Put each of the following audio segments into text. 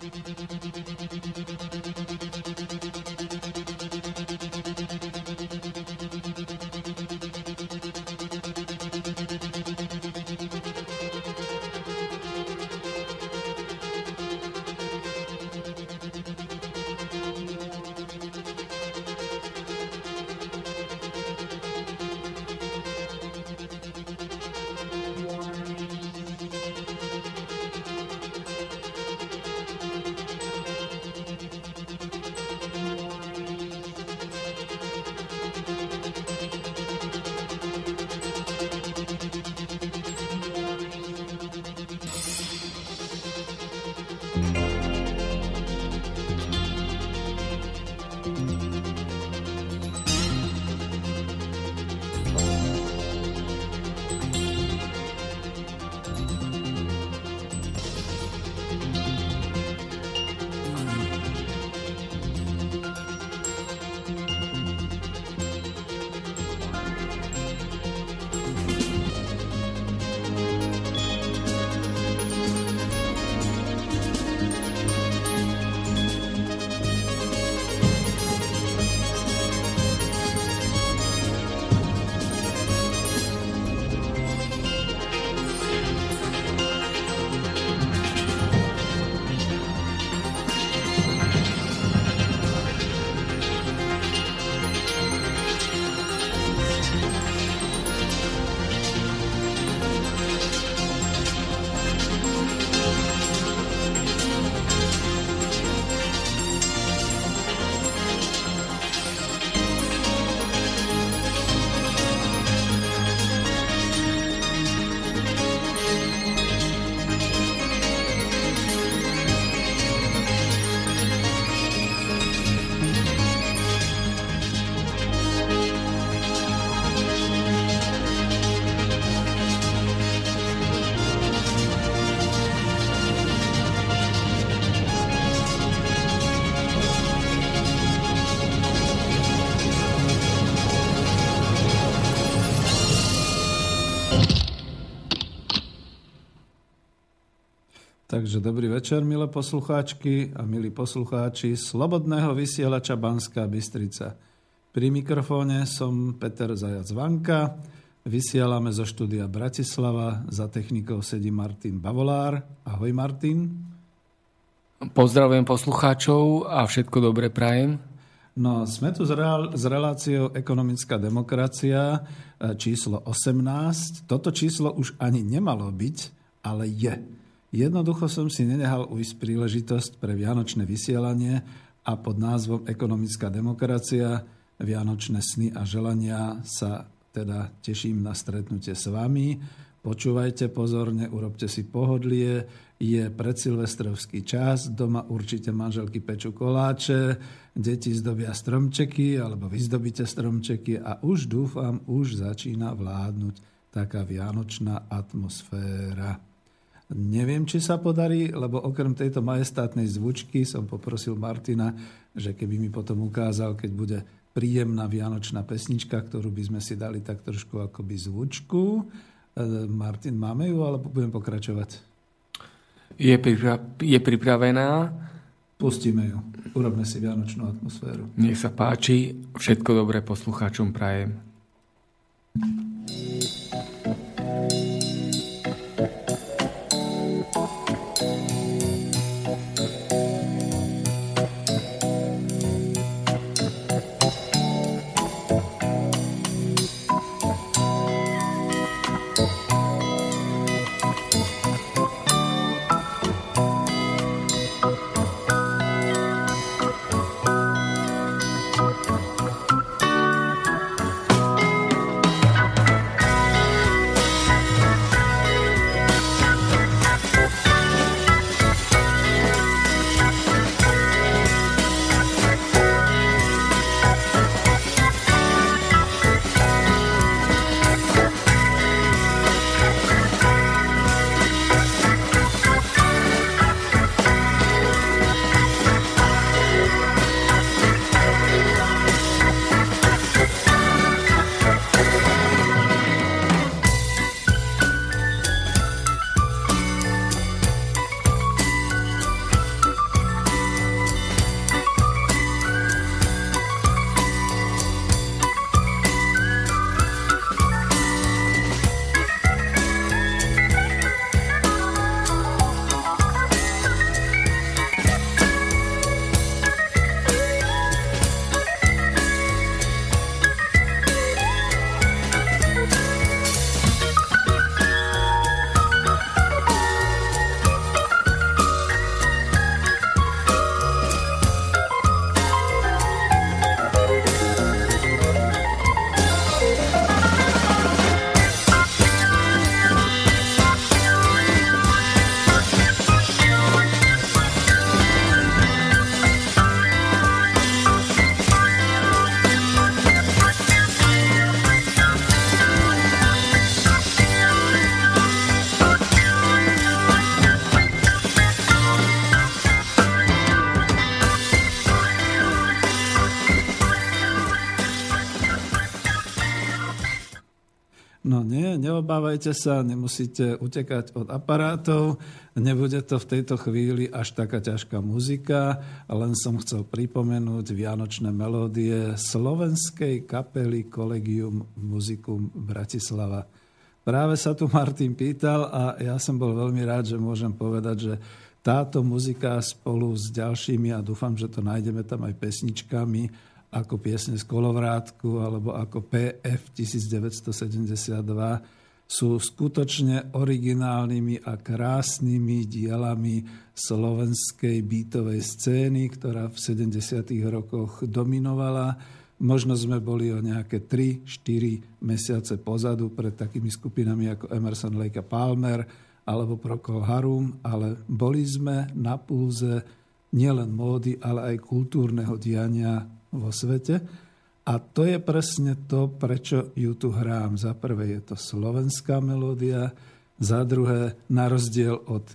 d d d d d Takže dobrý večer, milé poslucháčky a milí poslucháči Slobodného vysielača Banská Bystrica. Pri mikrofóne som Peter Zajac Vanka, vysielame zo štúdia Bratislava, za technikou sedí Martin Bavolár. Ahoj Martin. Pozdravujem poslucháčov a všetko dobre prajem. No, sme tu s, reál, s reláciou Ekonomická demokracia e, číslo 18. Toto číslo už ani nemalo byť, ale je. Jednoducho som si nenehal ujsť príležitosť pre vianočné vysielanie a pod názvom Ekonomická demokracia, Vianočné sny a želania sa teda teším na stretnutie s vami. Počúvajte pozorne, urobte si pohodlie, je predsilvestrovský čas, doma určite manželky pečú koláče, deti zdobia stromčeky alebo vyzdobíte stromčeky a už dúfam, už začína vládnuť taká vianočná atmosféra. Neviem, či sa podarí, lebo okrem tejto majestátnej zvučky som poprosil Martina, že keby mi potom ukázal, keď bude príjemná vianočná pesnička, ktorú by sme si dali tak trošku akoby zvučku. E, Martin, máme ju, alebo budem pokračovať? Je, pripra- je pripravená. Pustíme ju. Urobme si vianočnú atmosféru. Nech sa páči. Všetko dobré poslucháčom prajem. No neobávajte sa, nemusíte utekať od aparátov, nebude to v tejto chvíli až taká ťažká muzika, len som chcel pripomenúť vianočné melódie slovenskej kapely Collegium Musicum Bratislava. Práve sa tu Martin pýtal a ja som bol veľmi rád, že môžem povedať, že táto muzika spolu s ďalšími, a dúfam, že to nájdeme tam aj pesničkami, ako piesne z Kolovrátku alebo ako PF 1972 sú skutočne originálnymi a krásnymi dielami slovenskej bytovej scény, ktorá v 70. rokoch dominovala. Možno sme boli o nejaké 3-4 mesiace pozadu pred takými skupinami ako Emerson, Lake a Palmer alebo Procol Harum, ale boli sme na púze nielen módy, ale aj kultúrneho diania vo svete. A to je presne to, prečo ju tu hrám. Za prvé je to slovenská melódia, za druhé, na rozdiel od e,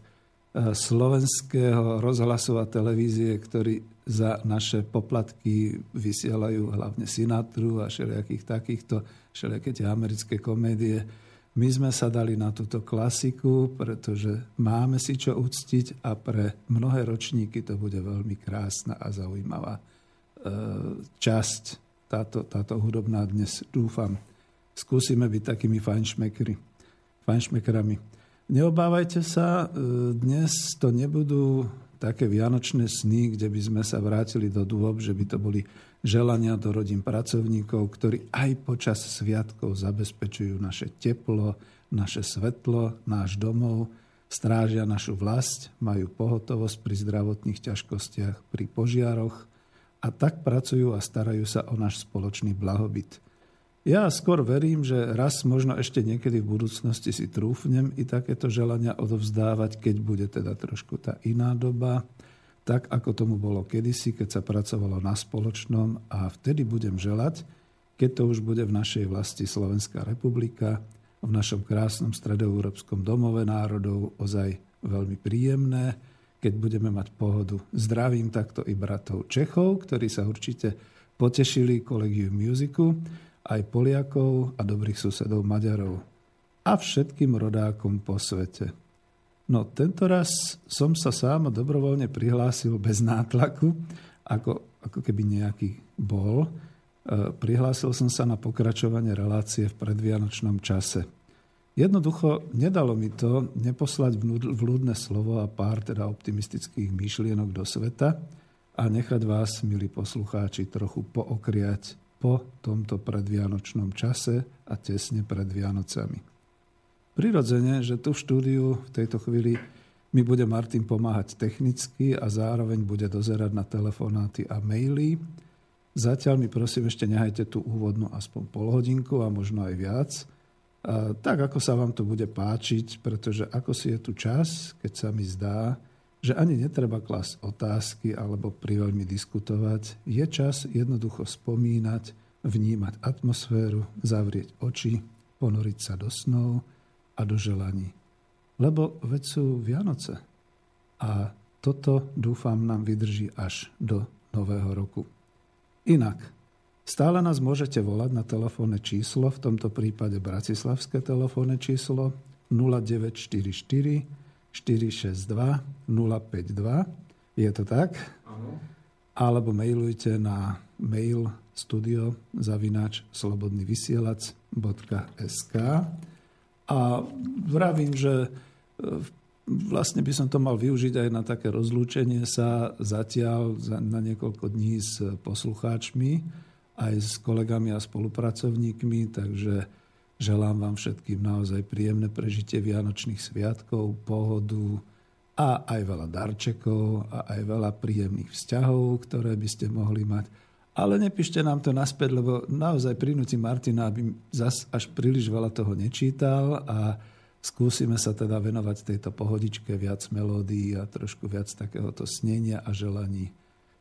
slovenského rozhlasu a televízie, ktorí za naše poplatky vysielajú hlavne Sinatru a všelijakých takýchto, všelijaké tie americké komédie. My sme sa dali na túto klasiku, pretože máme si čo uctiť a pre mnohé ročníky to bude veľmi krásna a zaujímavá E, časť, táto, táto hudobná dnes, dúfam. Skúsime byť takými fajnšmekerami. Neobávajte sa, e, dnes to nebudú také vianočné sny, kde by sme sa vrátili do dôb, že by to boli želania do rodín pracovníkov, ktorí aj počas sviatkov zabezpečujú naše teplo, naše svetlo, náš domov, strážia našu vlast, majú pohotovosť pri zdravotných ťažkostiach, pri požiaroch, a tak pracujú a starajú sa o náš spoločný blahobyt. Ja skôr verím, že raz možno ešte niekedy v budúcnosti si trúfnem i takéto želania odovzdávať, keď bude teda trošku tá iná doba, tak ako tomu bolo kedysi, keď sa pracovalo na spoločnom a vtedy budem želať, keď to už bude v našej vlasti Slovenská republika, v našom krásnom stredoeurópskom domove národov ozaj veľmi príjemné, keď budeme mať pohodu. Zdravím takto i bratov Čechov, ktorí sa určite potešili kolegiu muziku, aj Poliakov a dobrých susedov Maďarov a všetkým rodákom po svete. No tento raz som sa sám dobrovoľne prihlásil bez nátlaku, ako, ako keby nejaký bol. E, prihlásil som sa na pokračovanie relácie v predvianočnom čase. Jednoducho nedalo mi to neposlať vľúdne slovo a pár teda optimistických myšlienok do sveta a nechať vás, milí poslucháči, trochu pookriať po tomto predvianočnom čase a tesne pred Vianocami. Prirodzene, že tu v štúdiu v tejto chvíli mi bude Martin pomáhať technicky a zároveň bude dozerať na telefonáty a maily. Zatiaľ mi prosím ešte nehajte tú úvodnú aspoň pol hodinku a možno aj viac – tak, ako sa vám to bude páčiť, pretože ako si je tu čas, keď sa mi zdá, že ani netreba klas otázky alebo priveľmi diskutovať, je čas jednoducho spomínať, vnímať atmosféru, zavrieť oči, ponoriť sa do snov a do želaní. Lebo veď sú Vianoce. A toto, dúfam, nám vydrží až do nového roku. Inak, Stále nás môžete volať na telefónne číslo, v tomto prípade bratislavské telefónne číslo 0944 462 052. Je to tak? Áno. Alebo mailujte na mail studio zavináč slobodnyvysielac.sk a vravím, že e, vlastne by som to mal využiť aj na také rozlúčenie sa zatiaľ na niekoľko dní s poslucháčmi, aj s kolegami a spolupracovníkmi, takže želám vám všetkým naozaj príjemné prežitie Vianočných sviatkov, pohodu a aj veľa darčekov a aj veľa príjemných vzťahov, ktoré by ste mohli mať. Ale nepíšte nám to naspäť, lebo naozaj prinútim Martina, aby zas až príliš veľa toho nečítal a skúsime sa teda venovať tejto pohodičke viac melódií a trošku viac takéhoto snenia a želaní.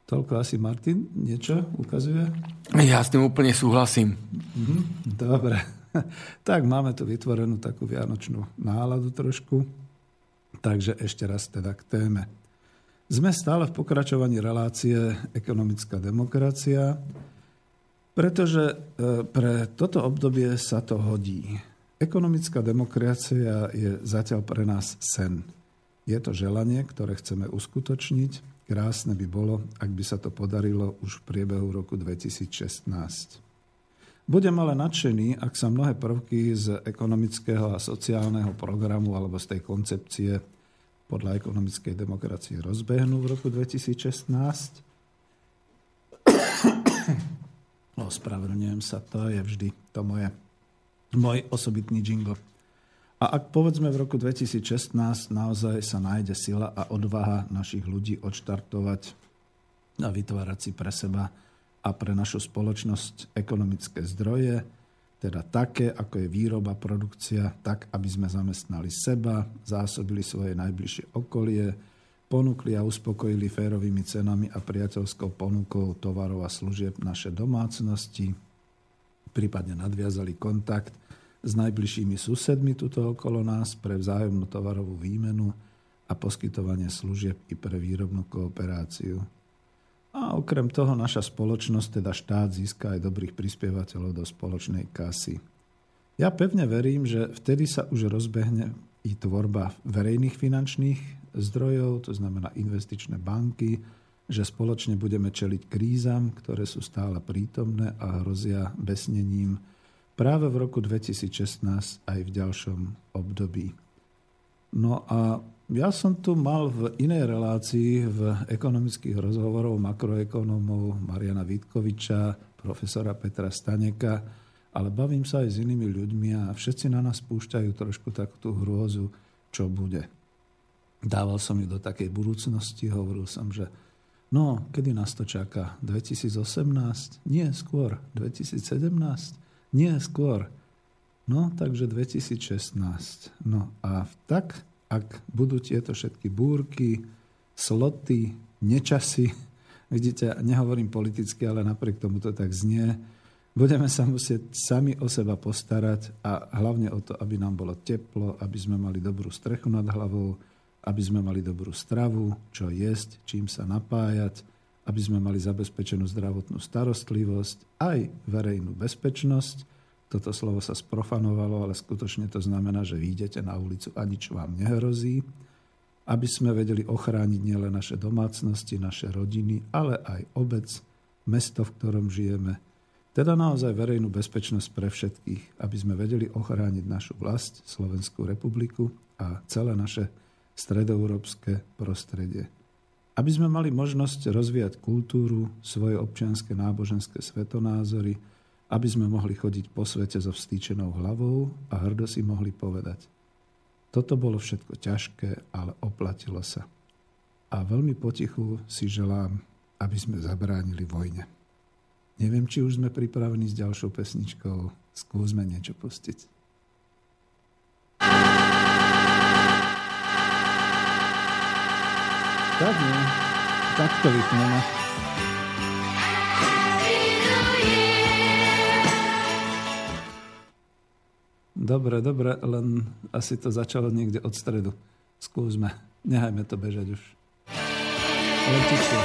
Toľko asi Martin niečo ukazuje? Ja s tým úplne súhlasím. Mhm, dobre. Tak máme tu vytvorenú takú vianočnú náladu trošku. Takže ešte raz teda k téme. Sme stále v pokračovaní relácie ekonomická demokracia, pretože e, pre toto obdobie sa to hodí. Ekonomická demokracia je zatiaľ pre nás sen. Je to želanie, ktoré chceme uskutočniť. Krásne by bolo, ak by sa to podarilo už v priebehu roku 2016. Budem ale nadšený, ak sa mnohé prvky z ekonomického a sociálneho programu alebo z tej koncepcie podľa ekonomickej demokracie rozbehnú v roku 2016. Ospravedlňujem sa, to je vždy to moje môj osobitný jingle. A ak povedzme v roku 2016 naozaj sa nájde sila a odvaha našich ľudí odštartovať a vytvárať si pre seba a pre našu spoločnosť ekonomické zdroje, teda také, ako je výroba, produkcia, tak, aby sme zamestnali seba, zásobili svoje najbližšie okolie, ponúkli a uspokojili férovými cenami a priateľskou ponukou tovarov a služieb naše domácnosti, prípadne nadviazali kontakt s najbližšími susedmi tuto okolo nás pre vzájomnú tovarovú výmenu a poskytovanie služieb i pre výrobnú kooperáciu. A okrem toho naša spoločnosť, teda štát, získa aj dobrých prispievateľov do spoločnej kasy. Ja pevne verím, že vtedy sa už rozbehne i tvorba verejných finančných zdrojov, to znamená investičné banky, že spoločne budeme čeliť krízam, ktoré sú stále prítomné a hrozia besnením práve v roku 2016 aj v ďalšom období. No a ja som tu mal v inej relácii v ekonomických rozhovorov makroekonomov Mariana Vítkoviča, profesora Petra Staneka, ale bavím sa aj s inými ľuďmi a všetci na nás púšťajú trošku takú tú hrôzu, čo bude. Dával som ju do takej budúcnosti, hovoril som, že no, kedy nás to čaká? 2018? Nie, skôr. 2017? Nie, skôr. No, takže 2016. No a tak, ak budú tieto všetky búrky, sloty, nečasy, vidíte, nehovorím politicky, ale napriek tomu to tak znie, budeme sa musieť sami o seba postarať a hlavne o to, aby nám bolo teplo, aby sme mali dobrú strechu nad hlavou, aby sme mali dobrú stravu, čo jesť, čím sa napájať, aby sme mali zabezpečenú zdravotnú starostlivosť, aj verejnú bezpečnosť. Toto slovo sa sprofanovalo, ale skutočne to znamená, že vyjdete na ulicu a nič vám nehrozí. Aby sme vedeli ochrániť nielen naše domácnosti, naše rodiny, ale aj obec, mesto, v ktorom žijeme. Teda naozaj verejnú bezpečnosť pre všetkých, aby sme vedeli ochrániť našu vlast, Slovenskú republiku a celé naše stredoeurópske prostredie aby sme mali možnosť rozvíjať kultúru, svoje občianske náboženské svetonázory, aby sme mohli chodiť po svete so vstýčenou hlavou a hrdo si mohli povedať. Toto bolo všetko ťažké, ale oplatilo sa. A veľmi potichu si želám, aby sme zabránili vojne. Neviem, či už sme pripravení s ďalšou pesničkou. Skúsme niečo pustiť. Tak nie. Tak to vypneme. Dobre, dobre, len asi to začalo niekde od stredu. Skúsme. Nehajme to bežať už. Len tičo.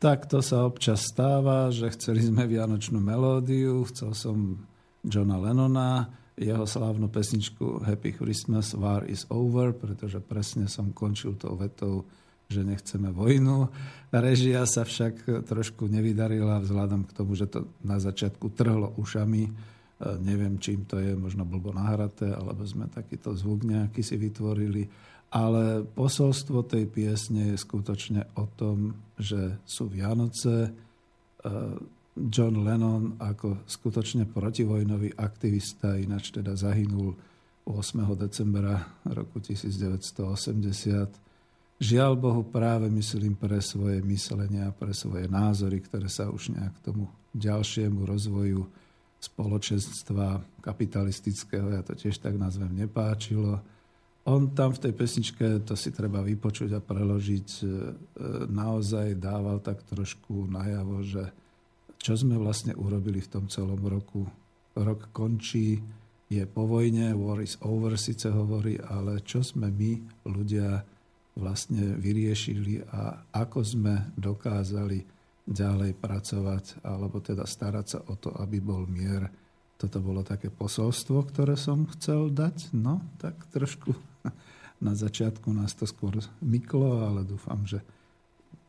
Tak to sa občas stáva, že chceli sme vianočnú melódiu, chcel som Johna Lennona, jeho slávnu pesničku Happy Christmas, War is over, pretože presne som končil tou vetou, že nechceme vojnu. Režia sa však trošku nevydarila vzhľadom k tomu, že to na začiatku trhlo ušami. E, neviem, čím to je, možno blbo nahraté, alebo sme takýto zvuk nejaký si vytvorili. Ale posolstvo tej piesne je skutočne o tom, že sú Vianoce, e, John Lennon ako skutočne protivojnový aktivista, ináč teda zahynul 8. decembra roku 1980. Žiaľ Bohu práve myslím pre svoje myslenia, pre svoje názory, ktoré sa už nejak tomu ďalšiemu rozvoju spoločenstva kapitalistického, ja to tiež tak nazvem, nepáčilo. On tam v tej pesničke, to si treba vypočuť a preložiť, e, naozaj dával tak trošku najavo, že čo sme vlastne urobili v tom celom roku. Rok končí, je po vojne, war is over síce hovorí, ale čo sme my, ľudia, vlastne vyriešili a ako sme dokázali ďalej pracovať, alebo teda starať sa o to, aby bol mier. Toto bolo také posolstvo, ktoré som chcel dať. No, tak trošku na začiatku nás to skôr myklo, ale dúfam, že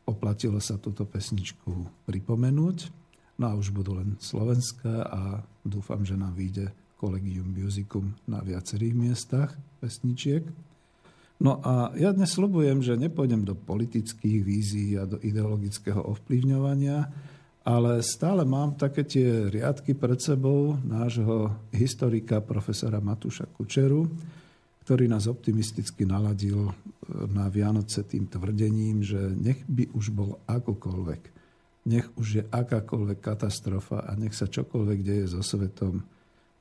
oplatilo sa túto pesničku pripomenúť. No a už budú len slovenská a dúfam, že nám vyjde Collegium Musicum na viacerých miestach pesničiek. No a ja dnes slubujem, že nepôjdem do politických vízií a do ideologického ovplyvňovania, ale stále mám také tie riadky pred sebou nášho historika profesora Matúša Kučeru, ktorý nás optimisticky naladil na Vianoce tým tvrdením, že nech by už bol akokoľvek nech už je akákoľvek katastrofa a nech sa čokoľvek deje so svetom.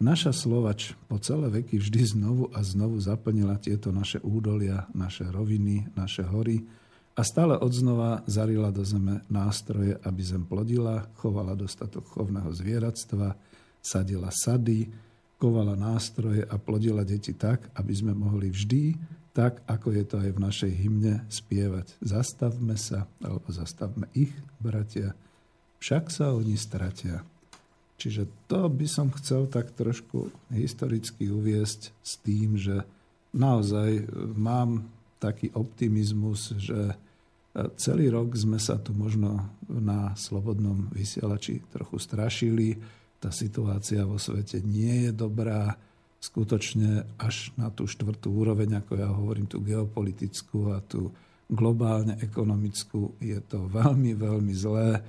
Naša Slovač po celé veky vždy znovu a znovu zaplnila tieto naše údolia, naše roviny, naše hory a stále odznova zarila do zeme nástroje, aby zem plodila, chovala dostatok chovného zvieratstva, sadila sady, kovala nástroje a plodila deti tak, aby sme mohli vždy tak ako je to aj v našej hymne, spievať. Zastavme sa, alebo zastavme ich, bratia, však sa oni stratia. Čiže to by som chcel tak trošku historicky uviesť s tým, že naozaj mám taký optimizmus, že celý rok sme sa tu možno na slobodnom vysielači trochu strašili. Tá situácia vo svete nie je dobrá skutočne až na tú štvrtú úroveň, ako ja hovorím, tú geopolitickú a tú globálne ekonomickú, je to veľmi, veľmi zlé.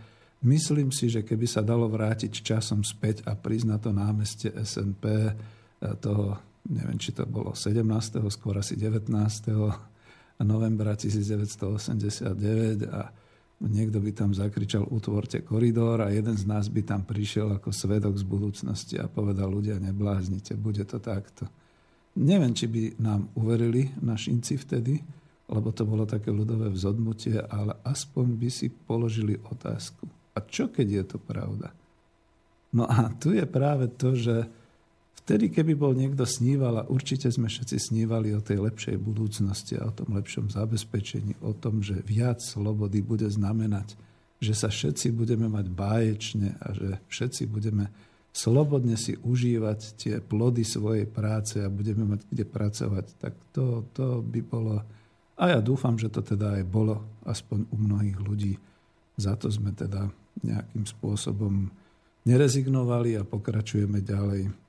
Myslím si, že keby sa dalo vrátiť časom späť a prísť na to námestie SNP e, toho, neviem, či to bolo 17., skôr asi 19. novembra 1989 a niekto by tam zakričal utvorte koridor a jeden z nás by tam prišiel ako svedok z budúcnosti a povedal ľudia nebláznite, bude to takto. Neviem, či by nám uverili našinci vtedy, lebo to bolo také ľudové vzodmutie, ale aspoň by si položili otázku. A čo keď je to pravda? No a tu je práve to, že Vtedy, keby bol niekto sníval, a určite sme všetci snívali o tej lepšej budúcnosti a o tom lepšom zabezpečení, o tom, že viac slobody bude znamenať, že sa všetci budeme mať báječne a že všetci budeme slobodne si užívať tie plody svojej práce a budeme mať kde pracovať, tak to, to by bolo... A ja dúfam, že to teda aj bolo, aspoň u mnohých ľudí. Za to sme teda nejakým spôsobom nerezignovali a pokračujeme ďalej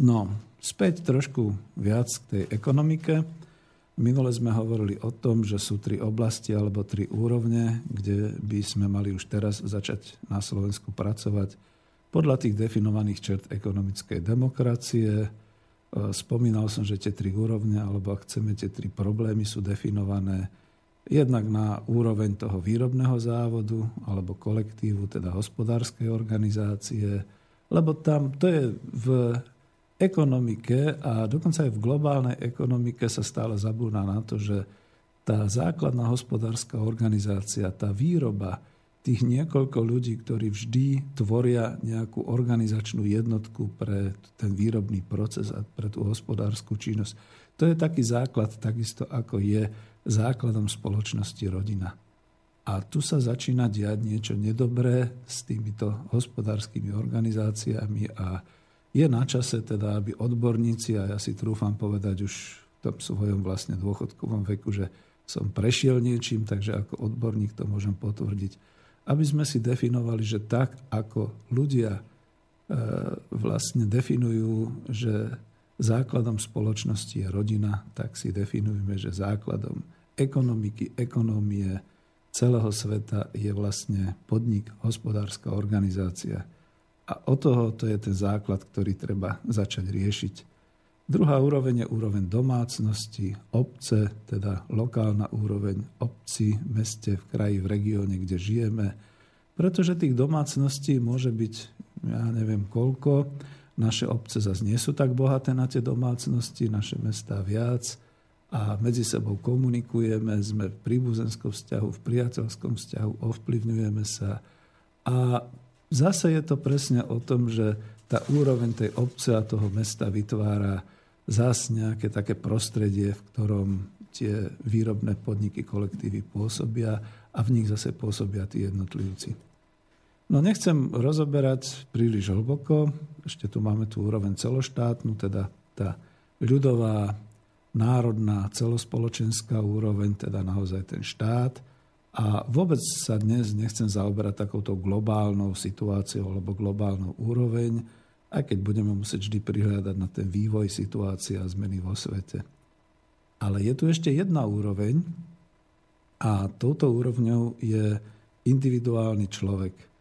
No, späť trošku viac k tej ekonomike. Minule sme hovorili o tom, že sú tri oblasti alebo tri úrovne, kde by sme mali už teraz začať na Slovensku pracovať podľa tých definovaných čert ekonomickej demokracie. E, spomínal som, že tie tri úrovne, alebo ak chceme, tie tri problémy sú definované jednak na úroveň toho výrobného závodu alebo kolektívu, teda hospodárskej organizácie, lebo tam to je v ekonomike a dokonca aj v globálnej ekonomike sa stále zabúna na to, že tá základná hospodárska organizácia, tá výroba tých niekoľko ľudí, ktorí vždy tvoria nejakú organizačnú jednotku pre ten výrobný proces a pre tú hospodárskú činnosť. To je taký základ, takisto ako je základom spoločnosti rodina. A tu sa začína diať niečo nedobré s týmito hospodárskymi organizáciami a je na čase teda, aby odborníci, a ja si trúfam povedať už v tom svojom vlastne dôchodkovom veku, že som prešiel niečím, takže ako odborník to môžem potvrdiť, aby sme si definovali, že tak ako ľudia e, vlastne definujú, že základom spoločnosti je rodina, tak si definujeme, že základom ekonomiky, ekonomie celého sveta je vlastne podnik, hospodárska organizácia. A o toho to je ten základ, ktorý treba začať riešiť. Druhá úroveň je úroveň domácnosti, obce, teda lokálna úroveň obci, meste, v kraji, v regióne, kde žijeme. Pretože tých domácností môže byť, ja neviem koľko, naše obce zase nie sú tak bohaté na tie domácnosti, naše mestá viac a medzi sebou komunikujeme, sme v príbuzenskom vzťahu, v priateľskom vzťahu, ovplyvňujeme sa. A zase je to presne o tom, že tá úroveň tej obce a toho mesta vytvára zase nejaké také prostredie, v ktorom tie výrobné podniky, kolektívy pôsobia a v nich zase pôsobia tí jednotlivci. No nechcem rozoberať príliš hlboko, ešte tu máme tú úroveň celoštátnu, teda tá ľudová, národná, celospoločenská úroveň, teda naozaj ten štát. A vôbec sa dnes nechcem zaoberať takouto globálnou situáciou alebo globálnou úroveň, aj keď budeme musieť vždy prihľadať na ten vývoj situácie a zmeny vo svete. Ale je tu ešte jedna úroveň a touto úrovňou je individuálny človek –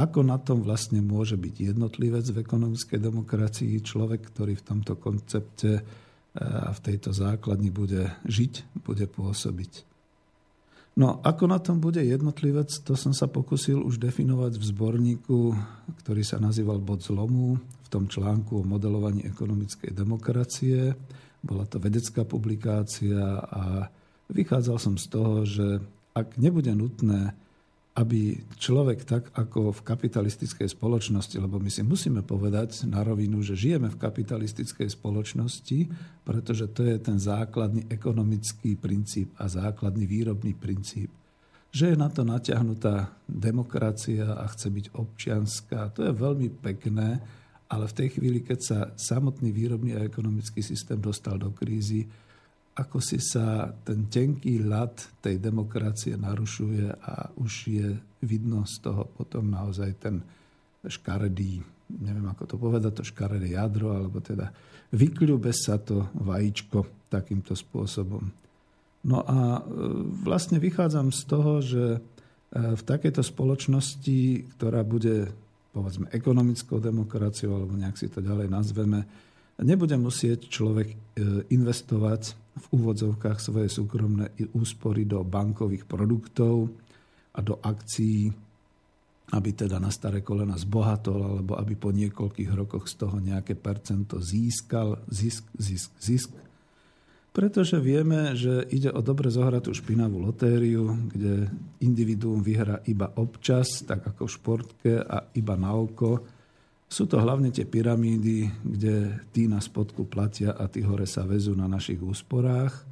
ako na tom vlastne môže byť jednotlivec v ekonomickej demokracii, človek, ktorý v tomto koncepte e, a v tejto základni bude žiť, bude pôsobiť. No, ako na tom bude jednotlivec, to som sa pokusil už definovať v zborníku, ktorý sa nazýval Bod zlomu, v tom článku o modelovaní ekonomickej demokracie. Bola to vedecká publikácia a vychádzal som z toho, že ak nebude nutné aby človek tak ako v kapitalistickej spoločnosti, lebo my si musíme povedať na rovinu, že žijeme v kapitalistickej spoločnosti, pretože to je ten základný ekonomický princíp a základný výrobný princíp. Že je na to natiahnutá demokracia a chce byť občianská, to je veľmi pekné, ale v tej chvíli, keď sa samotný výrobný a ekonomický systém dostal do krízy, ako si sa ten tenký ľad tej demokracie narušuje a už je vidno z toho potom naozaj ten škaredý, neviem ako to povedať, to škaredé jadro, alebo teda vykľube sa to vajíčko takýmto spôsobom. No a e, vlastne vychádzam z toho, že e, v takejto spoločnosti, ktorá bude povedzme ekonomickou demokraciou, alebo nejak si to ďalej nazveme, nebude musieť človek e, investovať v úvodzovkách svoje súkromné úspory do bankových produktov a do akcií, aby teda na staré kolena zbohatol, alebo aby po niekoľkých rokoch z toho nejaké percento získal, zisk, zisk, zisk. Pretože vieme, že ide o dobre zohratú špinavú lotériu, kde individuum vyhrá iba občas, tak ako v športke a iba na oko, sú to hlavne tie pyramídy, kde tí na spodku platia a tí hore sa vezú na našich úsporách.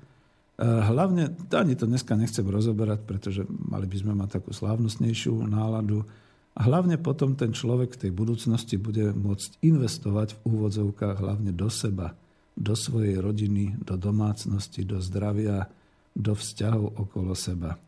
Hlavne, ani to dneska nechcem rozoberať, pretože mali by sme mať takú slávnostnejšiu náladu. Hlavne potom ten človek v tej budúcnosti bude môcť investovať v úvodzovkách hlavne do seba, do svojej rodiny, do domácnosti, do zdravia, do vzťahov okolo seba.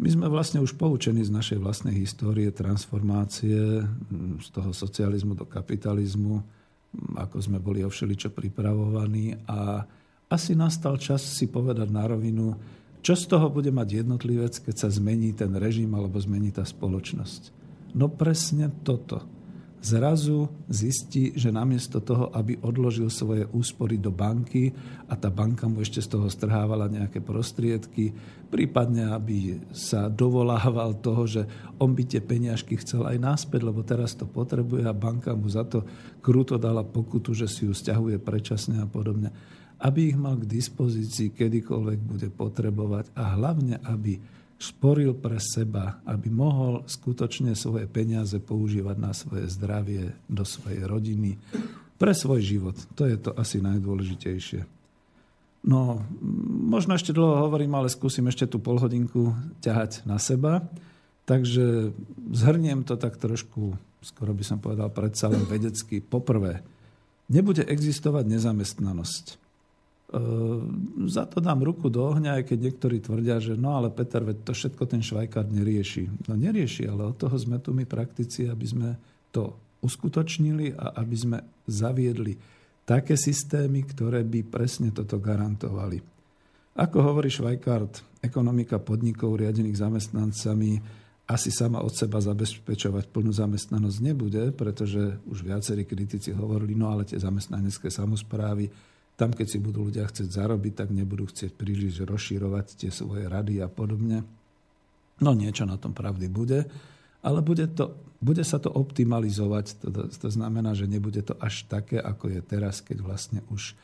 My sme vlastne už poučení z našej vlastnej histórie transformácie mm, z toho socializmu do kapitalizmu, mm, ako sme boli o všeličo pripravovaní a asi nastal čas si povedať na rovinu, čo z toho bude mať jednotlivec, keď sa zmení ten režim alebo zmení tá spoločnosť. No presne toto zrazu zistí, že namiesto toho, aby odložil svoje úspory do banky a tá banka mu ešte z toho strhávala nejaké prostriedky, prípadne aby sa dovolával toho, že on by tie peniažky chcel aj náspäť, lebo teraz to potrebuje a banka mu za to kruto dala pokutu, že si ju stiahuje predčasne a podobne. Aby ich mal k dispozícii kedykoľvek bude potrebovať a hlavne, aby sporil pre seba, aby mohol skutočne svoje peniaze používať na svoje zdravie, do svojej rodiny, pre svoj život. To je to asi najdôležitejšie. No, možno ešte dlho hovorím, ale skúsim ešte tú polhodinku ťahať na seba. Takže zhrniem to tak trošku, skoro by som povedal predsa len vedecky. Poprvé, nebude existovať nezamestnanosť. E, za to dám ruku do ohňa, aj keď niektorí tvrdia, že no ale Peter, veď to všetko ten švajkár nerieši. No nerieši, ale od toho sme tu my praktici, aby sme to uskutočnili a aby sme zaviedli také systémy, ktoré by presne toto garantovali. Ako hovorí Švajkart, ekonomika podnikov riadených zamestnancami asi sama od seba zabezpečovať plnú zamestnanosť nebude, pretože už viacerí kritici hovorili, no ale tie zamestnanecké samozprávy, tam keď si budú ľudia chcieť zarobiť, tak nebudú chcieť príliš rozširovať tie svoje rady a podobne. No niečo na tom pravdy bude ale bude, to, bude sa to optimalizovať. To, to znamená, že nebude to až také, ako je teraz, keď vlastne už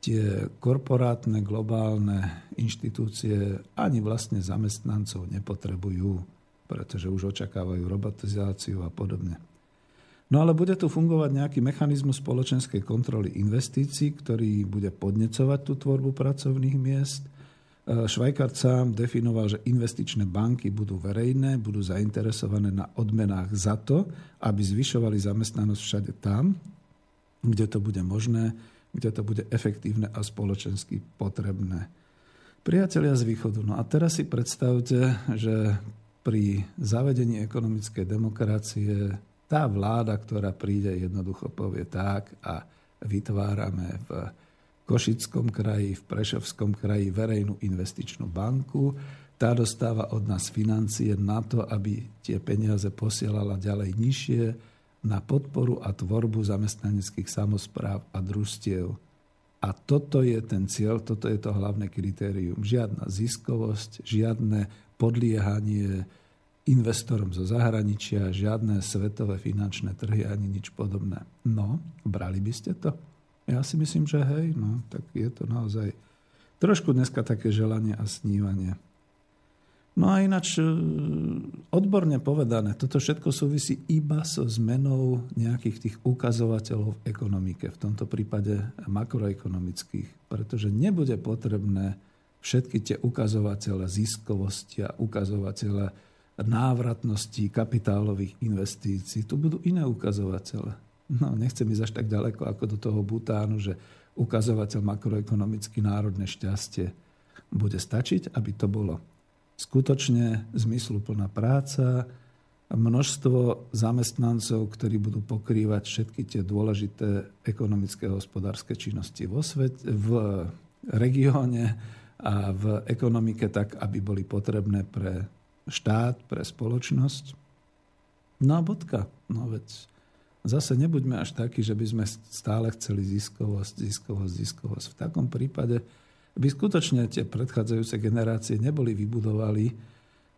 tie korporátne, globálne inštitúcie ani vlastne zamestnancov nepotrebujú, pretože už očakávajú robotizáciu a podobne. No ale bude tu fungovať nejaký mechanizmus spoločenskej kontroly investícií, ktorý bude podnecovať tú tvorbu pracovných miest – E, Švajkart sám definoval, že investičné banky budú verejné, budú zainteresované na odmenách za to, aby zvyšovali zamestnanosť všade tam, kde to bude možné, kde to bude efektívne a spoločensky potrebné. Priatelia z východu, no a teraz si predstavte, že pri zavedení ekonomickej demokracie tá vláda, ktorá príde, jednoducho povie tak a vytvárame v Košickom kraji, v Prešovskom kraji verejnú investičnú banku. Tá dostáva od nás financie na to, aby tie peniaze posielala ďalej nižšie na podporu a tvorbu zamestnaneckých samozpráv a družstiev. A toto je ten cieľ, toto je to hlavné kritérium. Žiadna ziskovosť, žiadne podliehanie investorom zo zahraničia, žiadne svetové finančné trhy ani nič podobné. No, brali by ste to? Ja si myslím, že hej, no, tak je to naozaj trošku dneska také želanie a snívanie. No a ináč, e, odborne povedané, toto všetko súvisí iba so zmenou nejakých tých ukazovateľov v ekonomike, v tomto prípade makroekonomických, pretože nebude potrebné všetky tie ukazovatele ziskovosti a ukazovatele návratnosti kapitálových investícií. Tu budú iné ukazovatele no nechcem ísť až tak ďaleko ako do toho Butánu, že ukazovateľ makroekonomicky národné šťastie bude stačiť, aby to bolo skutočne zmysluplná práca, množstvo zamestnancov, ktorí budú pokrývať všetky tie dôležité ekonomické a hospodárske činnosti vo svet, v regióne a v ekonomike tak, aby boli potrebné pre štát, pre spoločnosť. No a bodka. No veď Zase nebuďme až takí, že by sme stále chceli ziskovosť, ziskovosť, ziskovosť. V takom prípade by skutočne tie predchádzajúce generácie neboli vybudovali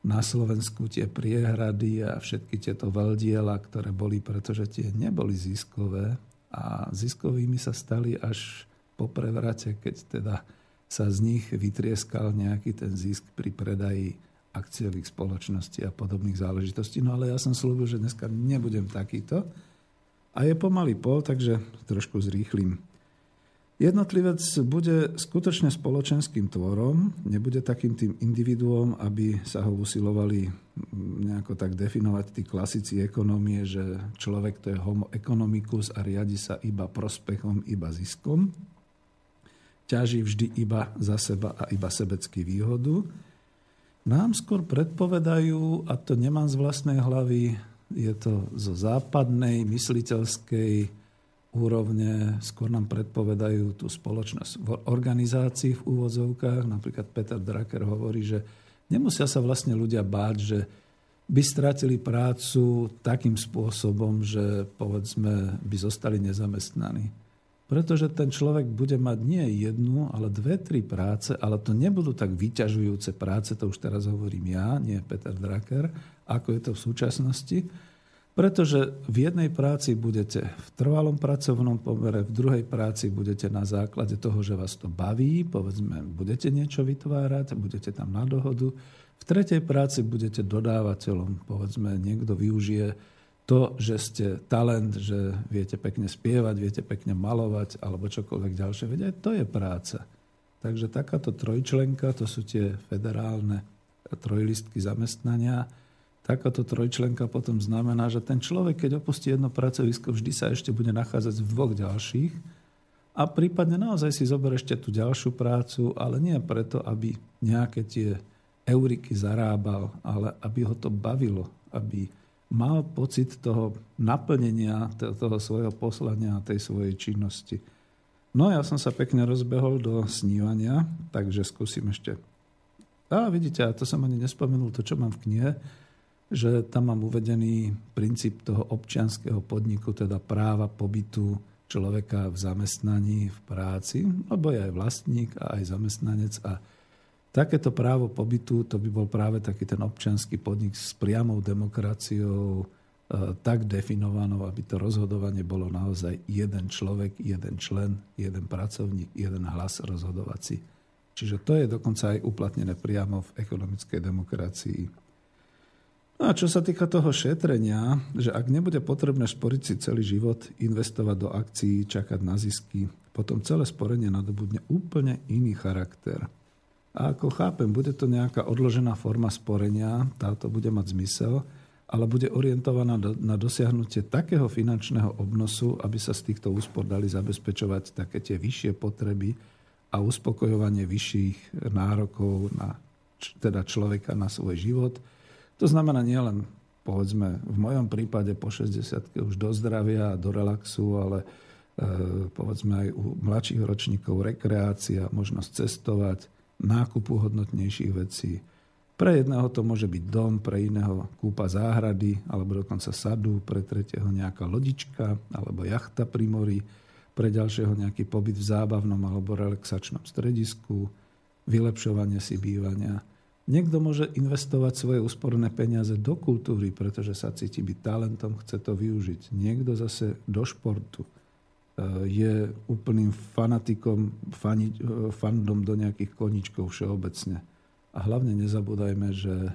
na Slovensku tie priehrady a všetky tieto veľdiela, ktoré boli, pretože tie neboli ziskové a ziskovými sa stali až po prevrate, keď teda sa z nich vytrieskal nejaký ten zisk pri predaji akciových spoločností a podobných záležitostí. No ale ja som slúbil, že dneska nebudem takýto, a je pomaly pol, takže trošku zrýchlim. Jednotlivec bude skutočne spoločenským tvorom, nebude takým tým individuom, aby sa ho usilovali nejako tak definovať tí klasici ekonomie, že človek to je homo economicus a riadi sa iba prospechom, iba ziskom. Ťaží vždy iba za seba a iba sebecký výhodu. Nám skôr predpovedajú, a to nemám z vlastnej hlavy, je to zo západnej mysliteľskej úrovne, skôr nám predpovedajú tú spoločnosť v organizácii v úvodzovkách. Napríklad Peter Drucker hovorí, že nemusia sa vlastne ľudia báť, že by stratili prácu takým spôsobom, že povedzme by zostali nezamestnaní. Pretože ten človek bude mať nie jednu, ale dve, tri práce, ale to nebudú tak vyťažujúce práce, to už teraz hovorím ja, nie Peter Drucker, ako je to v súčasnosti. Pretože v jednej práci budete v trvalom pracovnom pomere, v druhej práci budete na základe toho, že vás to baví, povedzme, budete niečo vytvárať, budete tam na dohodu. V tretej práci budete dodávateľom, povedzme, niekto využije to, že ste talent, že viete pekne spievať, viete pekne malovať alebo čokoľvek ďalšie. Aj to je práca. Takže takáto trojčlenka, to sú tie federálne trojlistky zamestnania, takáto trojčlenka potom znamená, že ten človek, keď opustí jedno pracovisko, vždy sa ešte bude nachádzať v dvoch ďalších a prípadne naozaj si zober ešte tú ďalšiu prácu, ale nie preto, aby nejaké tie euriky zarábal, ale aby ho to bavilo, aby mal pocit toho naplnenia toho svojho poslania a tej svojej činnosti. No ja som sa pekne rozbehol do snívania, takže skúsim ešte. A vidíte, a to som ani nespomenul, to, čo mám v knihe, že tam mám uvedený princíp toho občianského podniku, teda práva pobytu človeka v zamestnaní, v práci, lebo je aj vlastník a aj zamestnanec a Takéto právo pobytu, to by bol práve taký ten občianský podnik s priamou demokraciou, e, tak definovanou, aby to rozhodovanie bolo naozaj jeden človek, jeden člen, jeden pracovník, jeden hlas rozhodovací. Čiže to je dokonca aj uplatnené priamo v ekonomickej demokracii. No a čo sa týka toho šetrenia, že ak nebude potrebné sporiť si celý život, investovať do akcií, čakať na zisky, potom celé sporenie nadobudne úplne iný charakter – a ako chápem, bude to nejaká odložená forma sporenia, táto bude mať zmysel, ale bude orientovaná na dosiahnutie takého finančného obnosu, aby sa z týchto úspor dali zabezpečovať také tie vyššie potreby a uspokojovanie vyšších nárokov na teda človeka na svoj život. To znamená nielen povedzme v mojom prípade po 60 už do zdravia a do relaxu, ale e, povedzme aj u mladších ročníkov rekreácia, možnosť cestovať, nákupu hodnotnejších vecí. Pre jedného to môže byť dom, pre iného kúpa záhrady alebo dokonca sadu, pre tretieho nejaká lodička alebo jachta pri mori, pre ďalšieho nejaký pobyt v zábavnom alebo relaxačnom stredisku, vylepšovanie si bývania. Niekto môže investovať svoje úsporné peniaze do kultúry, pretože sa cíti byť talentom, chce to využiť. Niekto zase do športu je úplným fanatikom, fani, fandom do nejakých koničkov všeobecne. A hlavne nezabúdajme, že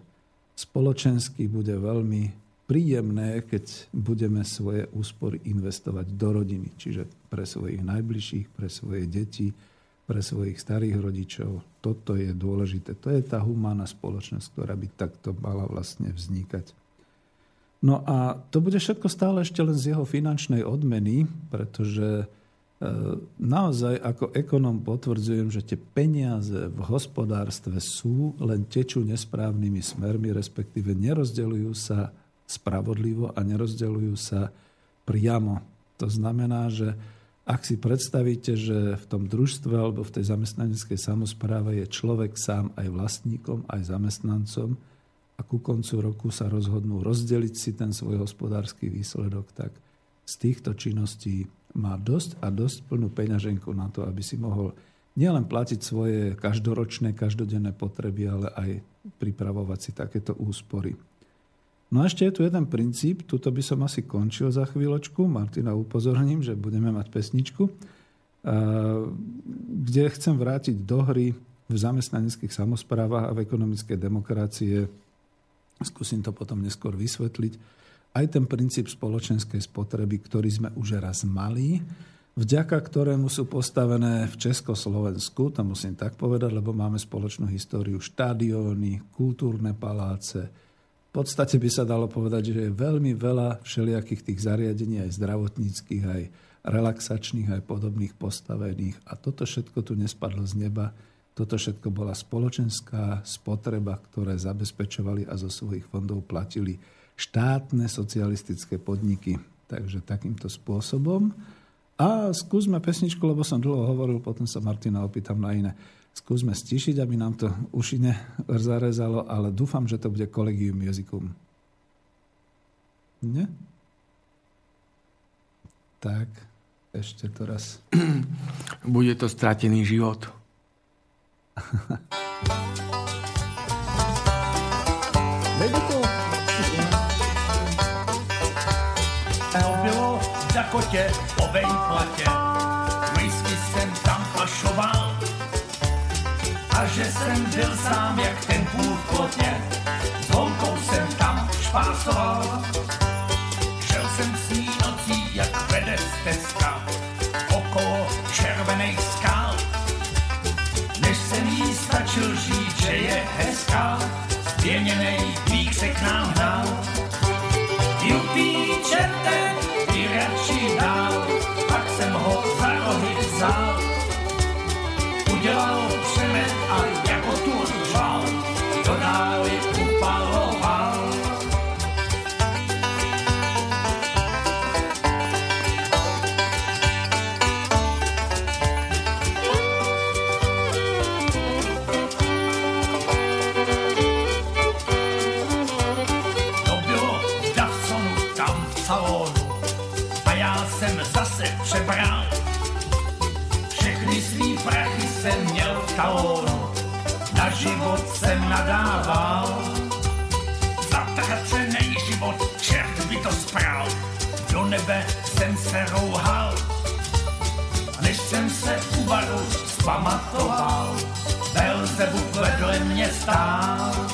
spoločensky bude veľmi príjemné, keď budeme svoje úspory investovať do rodiny, čiže pre svojich najbližších, pre svoje deti, pre svojich starých rodičov. Toto je dôležité. To je tá humánna spoločnosť, ktorá by takto mala vlastne vznikať. No a to bude všetko stále ešte len z jeho finančnej odmeny, pretože e, naozaj ako ekonom potvrdzujem, že tie peniaze v hospodárstve sú, len tečú nesprávnymi smermi, respektíve nerozdeľujú sa spravodlivo a nerozdeľujú sa priamo. To znamená, že ak si predstavíte, že v tom družstve alebo v tej zamestnaneckej samozpráve je človek sám aj vlastníkom, aj zamestnancom, a ku koncu roku sa rozhodnú rozdeliť si ten svoj hospodársky výsledok, tak z týchto činností má dosť a dosť plnú peňaženku na to, aby si mohol nielen platiť svoje každoročné, každodenné potreby, ale aj pripravovať si takéto úspory. No a ešte je tu jeden princíp, tuto by som asi končil za chvíľočku, Martina upozorním, že budeme mať pesničku, kde chcem vrátiť do hry v zamestnaneckých samozprávach a v ekonomickej demokracie skúsim to potom neskôr vysvetliť, aj ten princíp spoločenskej spotreby, ktorý sme už raz mali, vďaka ktorému sú postavené v Československu, to musím tak povedať, lebo máme spoločnú históriu štadióny, kultúrne paláce. V podstate by sa dalo povedať, že je veľmi veľa všelijakých tých zariadení, aj zdravotníckých, aj relaxačných, aj podobných postavených. A toto všetko tu nespadlo z neba toto všetko bola spoločenská spotreba, ktoré zabezpečovali a zo svojich fondov platili štátne socialistické podniky. Takže takýmto spôsobom. A skúsme pesničku, lebo som dlho hovoril, potom sa Martina opýtam na iné. Skúsme stišiť, aby nám to uši zarezalo, ale dúfam, že to bude Collegium Musicum. Nie? Tak, ešte to raz. Bude to stratený život. To bylo v Dakotě, po vejplatě, whisky jsem tam pašoval. A že jsem byl sám jak ten půl v plotě, s holkou jsem tam špásoval. Šel jsem s ní nocí jak vede stezka, Polska, pieniężnej spral, do nebe jsem se rouhal. Než jsem se u baru zpamatoval, Belzebub vedle mě stál.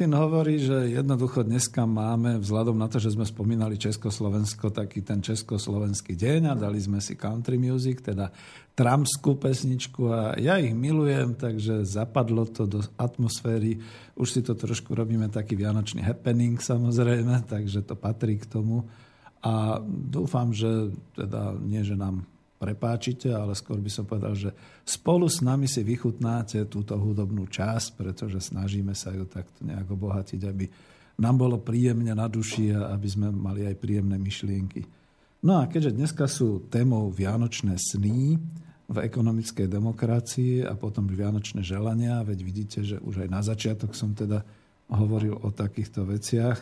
Martin hovorí, že jednoducho dneska máme, vzhľadom na to, že sme spomínali Československo, taký ten československý deň a dali sme si country music, teda tramskú pesničku a ja ich milujem, takže zapadlo to do atmosféry. Už si to trošku robíme taký vianočný happening samozrejme, takže to patrí k tomu. A dúfam, že teda nie, že nám prepáčite, ale skôr by som povedal, že spolu s nami si vychutnáte túto hudobnú časť, pretože snažíme sa ju takto nejak obohatiť, aby nám bolo príjemne na duši a aby sme mali aj príjemné myšlienky. No a keďže dneska sú témou Vianočné sny v ekonomickej demokracii a potom Vianočné želania, veď vidíte, že už aj na začiatok som teda hovoril o takýchto veciach.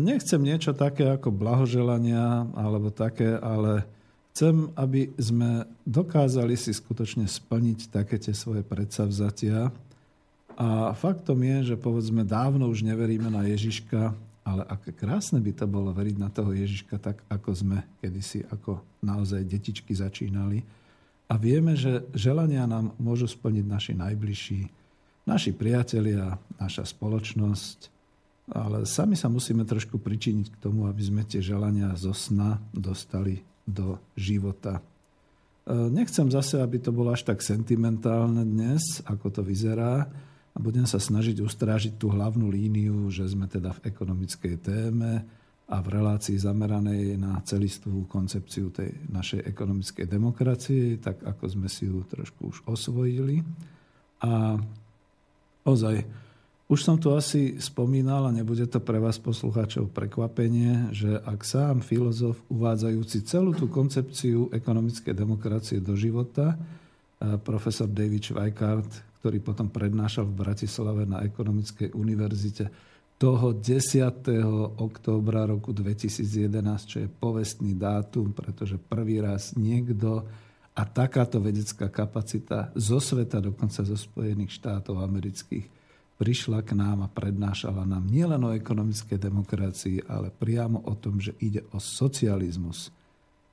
Nechcem niečo také ako blahoželania alebo také, ale Chcem, aby sme dokázali si skutočne splniť také tie svoje predsavzatia. A faktom je, že povedzme dávno už neveríme na Ježiška, ale aké krásne by to bolo veriť na toho Ježiška tak, ako sme kedysi, ako naozaj detičky začínali. A vieme, že želania nám môžu splniť naši najbližší, naši priatelia, naša spoločnosť, ale sami sa musíme trošku pričiniť k tomu, aby sme tie želania zo sna dostali do života. Nechcem zase, aby to bolo až tak sentimentálne dnes, ako to vyzerá. A budem sa snažiť ustrážiť tú hlavnú líniu, že sme teda v ekonomickej téme a v relácii zameranej na celistvú koncepciu tej našej ekonomickej demokracie, tak ako sme si ju trošku už osvojili. A ozaj, už som tu asi spomínal, a nebude to pre vás poslucháčov prekvapenie, že ak sám filozof uvádzajúci celú tú koncepciu ekonomickej demokracie do života, profesor David Schweikart, ktorý potom prednášal v Bratislave na Ekonomickej univerzite toho 10. októbra roku 2011, čo je povestný dátum, pretože prvý raz niekto a takáto vedecká kapacita zo sveta, dokonca zo Spojených štátov amerických, prišla k nám a prednášala nám nielen o ekonomickej demokracii, ale priamo o tom, že ide o socializmus.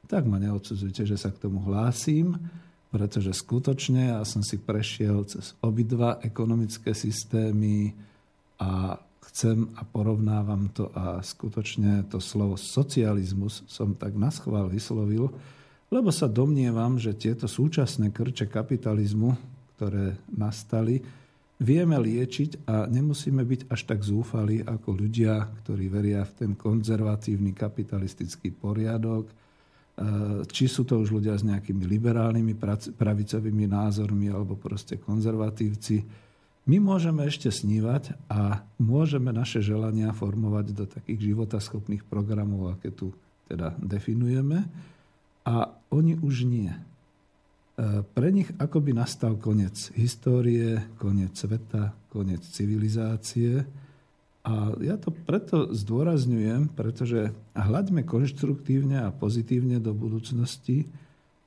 Tak ma neodsudzujte, že sa k tomu hlásim, pretože skutočne ja som si prešiel cez obidva ekonomické systémy a chcem a porovnávam to a skutočne to slovo socializmus som tak naschvál vyslovil, lebo sa domnievam, že tieto súčasné krče kapitalizmu, ktoré nastali, vieme liečiť a nemusíme byť až tak zúfali ako ľudia, ktorí veria v ten konzervatívny kapitalistický poriadok, e, či sú to už ľudia s nejakými liberálnymi pravicovými názormi alebo proste konzervatívci. My môžeme ešte snívať a môžeme naše želania formovať do takých životaschopných programov, aké tu teda definujeme. A oni už nie. Pre nich akoby nastal koniec histórie, koniec sveta, koniec civilizácie. A ja to preto zdôrazňujem, pretože hľaďme konštruktívne a pozitívne do budúcnosti,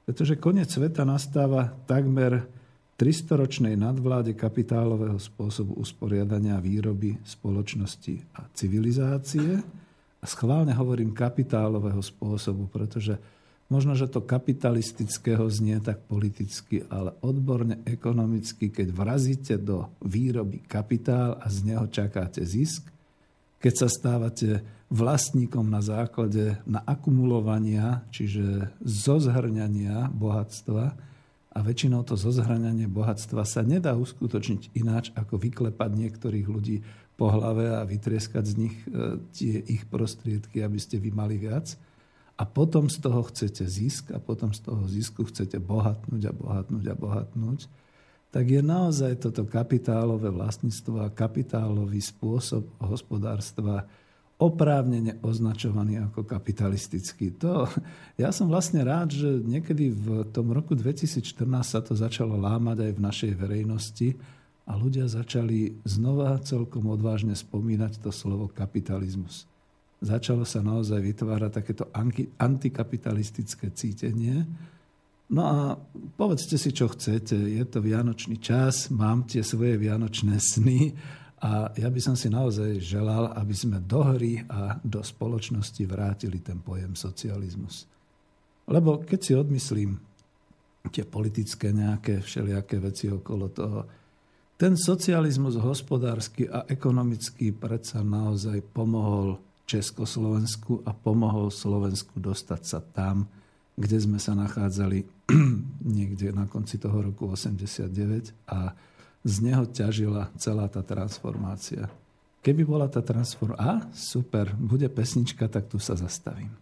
pretože koniec sveta nastáva takmer 300-ročnej nadvláde kapitálového spôsobu usporiadania výroby spoločnosti a civilizácie. A schválne hovorím kapitálového spôsobu, pretože možno, že to kapitalistického znie tak politicky, ale odborne ekonomicky, keď vrazíte do výroby kapitál a z neho čakáte zisk, keď sa stávate vlastníkom na základe na akumulovania, čiže zozhrňania bohatstva, a väčšinou to zozhraňanie bohatstva sa nedá uskutočniť ináč, ako vyklepať niektorých ľudí po hlave a vytrieskať z nich e, tie ich prostriedky, aby ste vy mali viac. A potom z toho chcete zisk a potom z toho zisku chcete bohatnúť a bohatnúť a bohatnúť, tak je naozaj toto kapitálové vlastníctvo a kapitálový spôsob hospodárstva oprávnene označovaný ako kapitalistický. To, ja som vlastne rád, že niekedy v tom roku 2014 sa to začalo lámať aj v našej verejnosti a ľudia začali znova celkom odvážne spomínať to slovo kapitalizmus. Začalo sa naozaj vytvárať takéto antikapitalistické cítenie. No a povedzte si, čo chcete. Je to vianočný čas, mám tie svoje vianočné sny a ja by som si naozaj želal, aby sme do hry a do spoločnosti vrátili ten pojem socializmus. Lebo keď si odmyslím tie politické nejaké všelijaké veci okolo toho, ten socializmus hospodársky a ekonomický predsa naozaj pomohol Československu a pomohol Slovensku dostať sa tam, kde sme sa nachádzali niekde na konci toho roku 89 a z neho ťažila celá tá transformácia. Keby bola tá transformácia... A, super, bude pesnička, tak tu sa zastavím.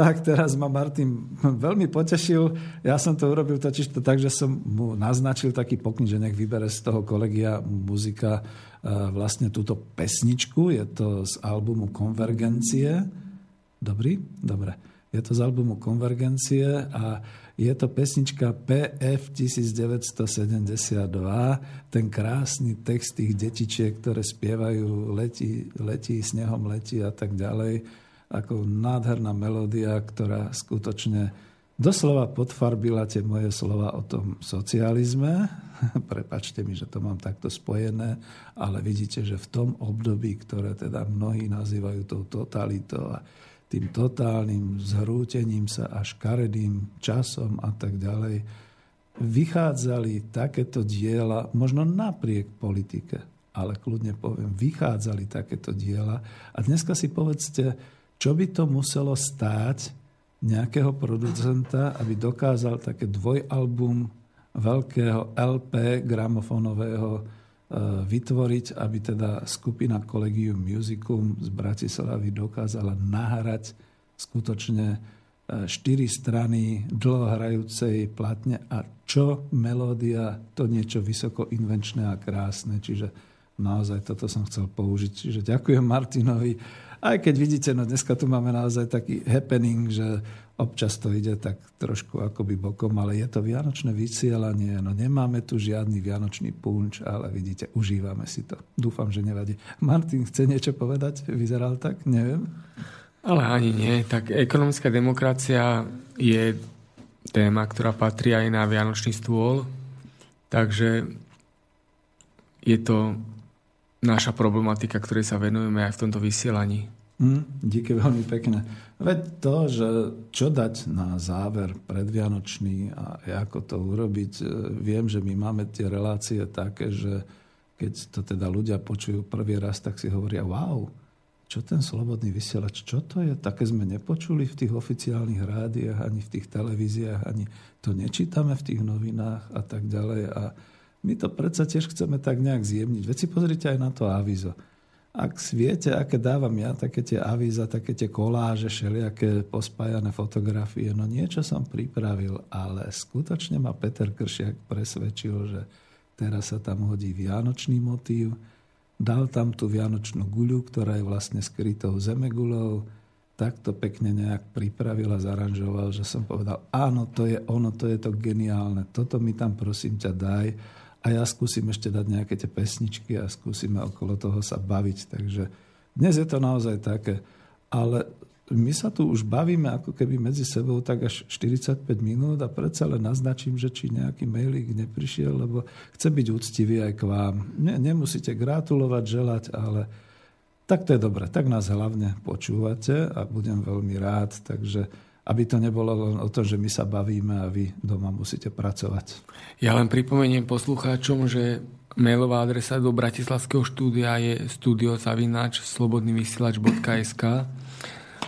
Tak, teraz ma Martin veľmi potešil. Ja som to urobil totiž to tak, že som mu naznačil taký pokyn, že nech vybere z toho kolegia muzika vlastne túto pesničku. Je to z albumu Konvergencie. Dobrý? Dobre. Je to z albumu Konvergencie a je to pesnička PF 1972, ten krásny text tých detičiek, ktoré spievajú letí, letí, snehom letí a tak ďalej. Ako nádherná melódia, ktorá skutočne doslova podfarbila tie moje slova o tom socializme. Prepačte mi, že to mám takto spojené, ale vidíte, že v tom období, ktoré teda mnohí nazývajú tou totalitou a tým totálnym zhrútením sa a škaredým časom a tak ďalej, vychádzali takéto diela, možno napriek politike, ale kľudne poviem, vychádzali takéto diela. A dneska si povedzte, čo by to muselo stáť nejakého producenta, aby dokázal také dvojalbum veľkého LP gramofónového E, vytvoriť, aby teda skupina Collegium Musicum z Bratislavy dokázala nahrať skutočne e, štyri strany dlhohrajúcej platne a čo melódia, to niečo vysoko invenčné a krásne. Čiže naozaj toto som chcel použiť. Čiže ďakujem Martinovi. Aj keď vidíte, no dneska tu máme naozaj taký happening, že Občas to ide tak trošku akoby bokom, ale je to vianočné vysielanie. No nemáme tu žiadny vianočný punč, ale vidíte, užívame si to. Dúfam, že nevadí. Martin chce niečo povedať? Vyzeral tak? Neviem. Ale ani nie. Tak ekonomická demokracia je téma, ktorá patrí aj na vianočný stôl. Takže je to naša problematika, ktorej sa venujeme aj v tomto vysielaní. Mm, díky veľmi pekne. Veď to, že čo dať na záver predvianočný a ako to urobiť, e, viem, že my máme tie relácie také, že keď to teda ľudia počujú prvý raz, tak si hovoria, wow, čo ten slobodný vysielač, čo to je? Také sme nepočuli v tých oficiálnych rádiách, ani v tých televíziách, ani to nečítame v tých novinách a tak ďalej. A my to predsa tiež chceme tak nejak zjemniť. Veď si pozrite aj na to avizo ak viete, aké dávam ja, také tie avíza, také tie koláže, všelijaké pospájané fotografie, no niečo som pripravil, ale skutočne ma Peter Kršiak presvedčil, že teraz sa tam hodí vianočný motív, dal tam tú vianočnú guľu, ktorá je vlastne skrytou zemegulou, tak to pekne nejak pripravil a zaranžoval, že som povedal, áno, to je ono, to je to geniálne, toto mi tam prosím ťa daj a ja skúsim ešte dať nejaké tie pesničky a skúsime okolo toho sa baviť. Takže dnes je to naozaj také. Ale my sa tu už bavíme ako keby medzi sebou tak až 45 minút a predsa len naznačím, že či nejaký mailík neprišiel, lebo chce byť úctivý aj k vám. Ne, nemusíte gratulovať, želať, ale tak to je dobre. Tak nás hlavne počúvate a budem veľmi rád. Takže aby to nebolo len o to, že my sa bavíme a vy doma musíte pracovať. Ja len pripomeniem poslucháčom, že mailová adresa do Bratislavského štúdia je studiozavináč slobodnyvysielač.sk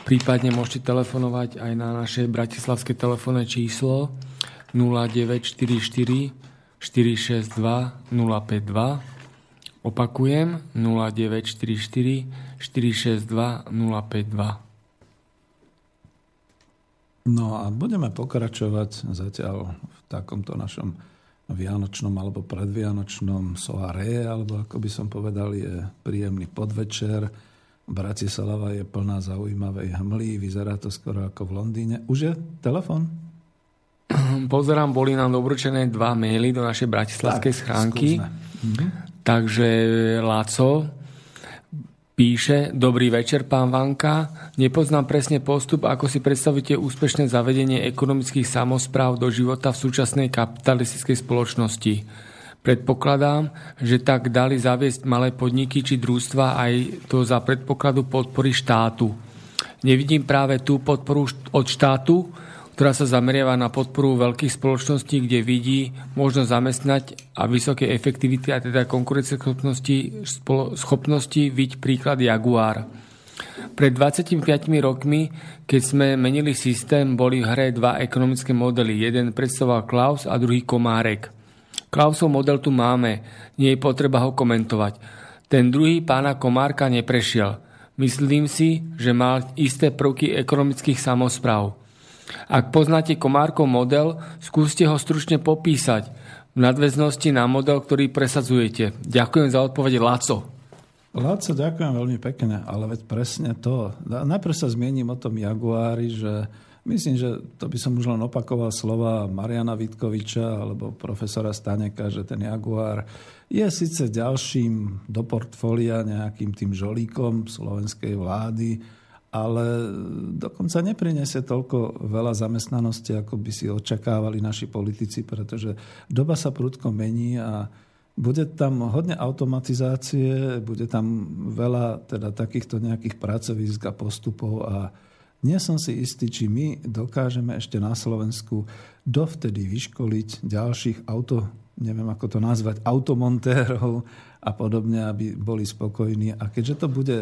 Prípadne môžete telefonovať aj na naše bratislavské telefónne číslo 0944 462 052 Opakujem 0944 462 052 No a budeme pokračovať zatiaľ v takomto našom vianočnom alebo predvianočnom soare, alebo ako by som povedal, je príjemný podvečer. Bratislava je plná zaujímavej hmly, vyzerá to skoro ako v Londýne. Už je telefon? Pozerám, boli nám dobročené dva maily do našej bratislavskej schránky. Mhm. Takže Láco Píše, dobrý večer, pán Vanka. Nepoznám presne postup, ako si predstavíte úspešné zavedenie ekonomických samozpráv do života v súčasnej kapitalistickej spoločnosti. Predpokladám, že tak dali zaviesť malé podniky či družstva aj to za predpokladu podpory štátu. Nevidím práve tú podporu od štátu, ktorá sa zameriava na podporu veľkých spoločností, kde vidí možnosť zamestnať a vysoké efektivity a teda konkurencieschopnosti schopnosti viť príklad Jaguar. Pred 25 rokmi, keď sme menili systém, boli v hre dva ekonomické modely. Jeden predstavoval Klaus a druhý Komárek. Klausov model tu máme, nie je potreba ho komentovať. Ten druhý pána Komárka neprešiel. Myslím si, že má isté prvky ekonomických samozpráv. Ak poznáte Komárkov model, skúste ho stručne popísať v nadväznosti na model, ktorý presadzujete. Ďakujem za odpovede, Laco. Laco, ďakujem veľmi pekne, ale veď presne to. Najprv sa zmiením o tom Jaguári, že myslím, že to by som už len opakoval slova Mariana Vitkoviča alebo profesora Staneka, že ten Jaguár je síce ďalším do portfólia nejakým tým žolíkom slovenskej vlády, ale dokonca nepriniesie toľko veľa zamestnanosti, ako by si očakávali naši politici, pretože doba sa prudko mení a bude tam hodne automatizácie, bude tam veľa teda takýchto nejakých pracovisk a postupov a nie som si istý, či my dokážeme ešte na Slovensku dovtedy vyškoliť ďalších auto neviem ako to nazvať, automontérov a podobne, aby boli spokojní. A keďže to bude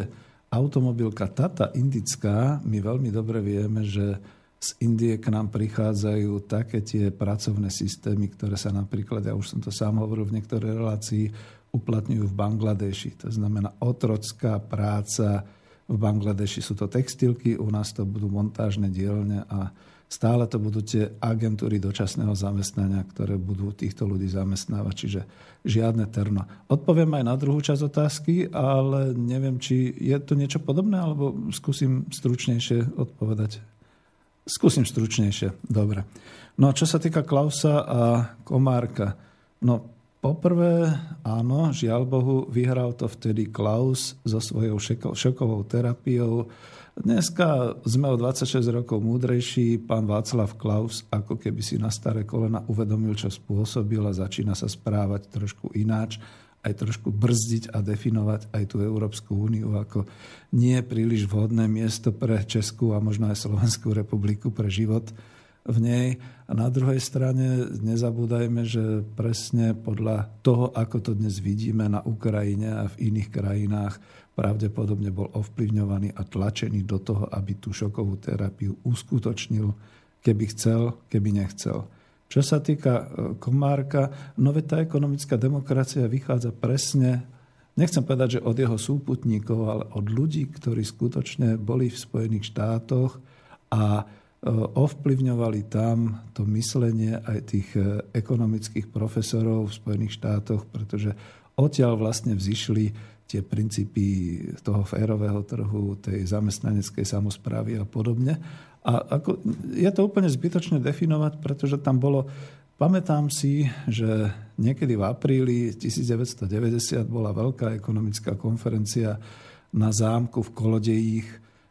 automobilka Tata indická, my veľmi dobre vieme, že z Indie k nám prichádzajú také tie pracovné systémy, ktoré sa napríklad, ja už som to sám hovoril v niektorej relácii, uplatňujú v Bangladeši. To znamená otrocká práca. V Bangladeši sú to textilky, u nás to budú montážne dielne a stále to budú tie agentúry dočasného zamestnania, ktoré budú týchto ľudí zamestnávať, čiže žiadne terno. Odpoviem aj na druhú časť otázky, ale neviem, či je to niečo podobné, alebo skúsim stručnejšie odpovedať. Skúsim stručnejšie, dobre. No čo sa týka Klausa a Komárka, no poprvé, áno, žiaľ Bohu, vyhral to vtedy Klaus so svojou šokovou terapiou, Dneska sme o 26 rokov múdrejší. Pán Václav Klaus ako keby si na staré kolena uvedomil, čo spôsobil a začína sa správať trošku ináč aj trošku brzdiť a definovať aj tú Európsku úniu ako nie príliš vhodné miesto pre Českú a možno aj Slovenskú republiku pre život v nej. A na druhej strane nezabúdajme, že presne podľa toho, ako to dnes vidíme na Ukrajine a v iných krajinách, pravdepodobne bol ovplyvňovaný a tlačený do toho, aby tú šokovú terapiu uskutočnil, keby chcel, keby nechcel. Čo sa týka e, Komárka, no tá ekonomická demokracia vychádza presne, nechcem povedať, že od jeho súputníkov, ale od ľudí, ktorí skutočne boli v Spojených štátoch a e, ovplyvňovali tam to myslenie aj tých e, ekonomických profesorov v Spojených štátoch, pretože odtiaľ vlastne vzýšli tie princípy toho férového trhu, tej zamestnaneckej samozprávy a podobne. A ako, je to úplne zbytočne definovať, pretože tam bolo, pamätám si, že niekedy v apríli 1990 bola veľká ekonomická konferencia na zámku v Kolodejích.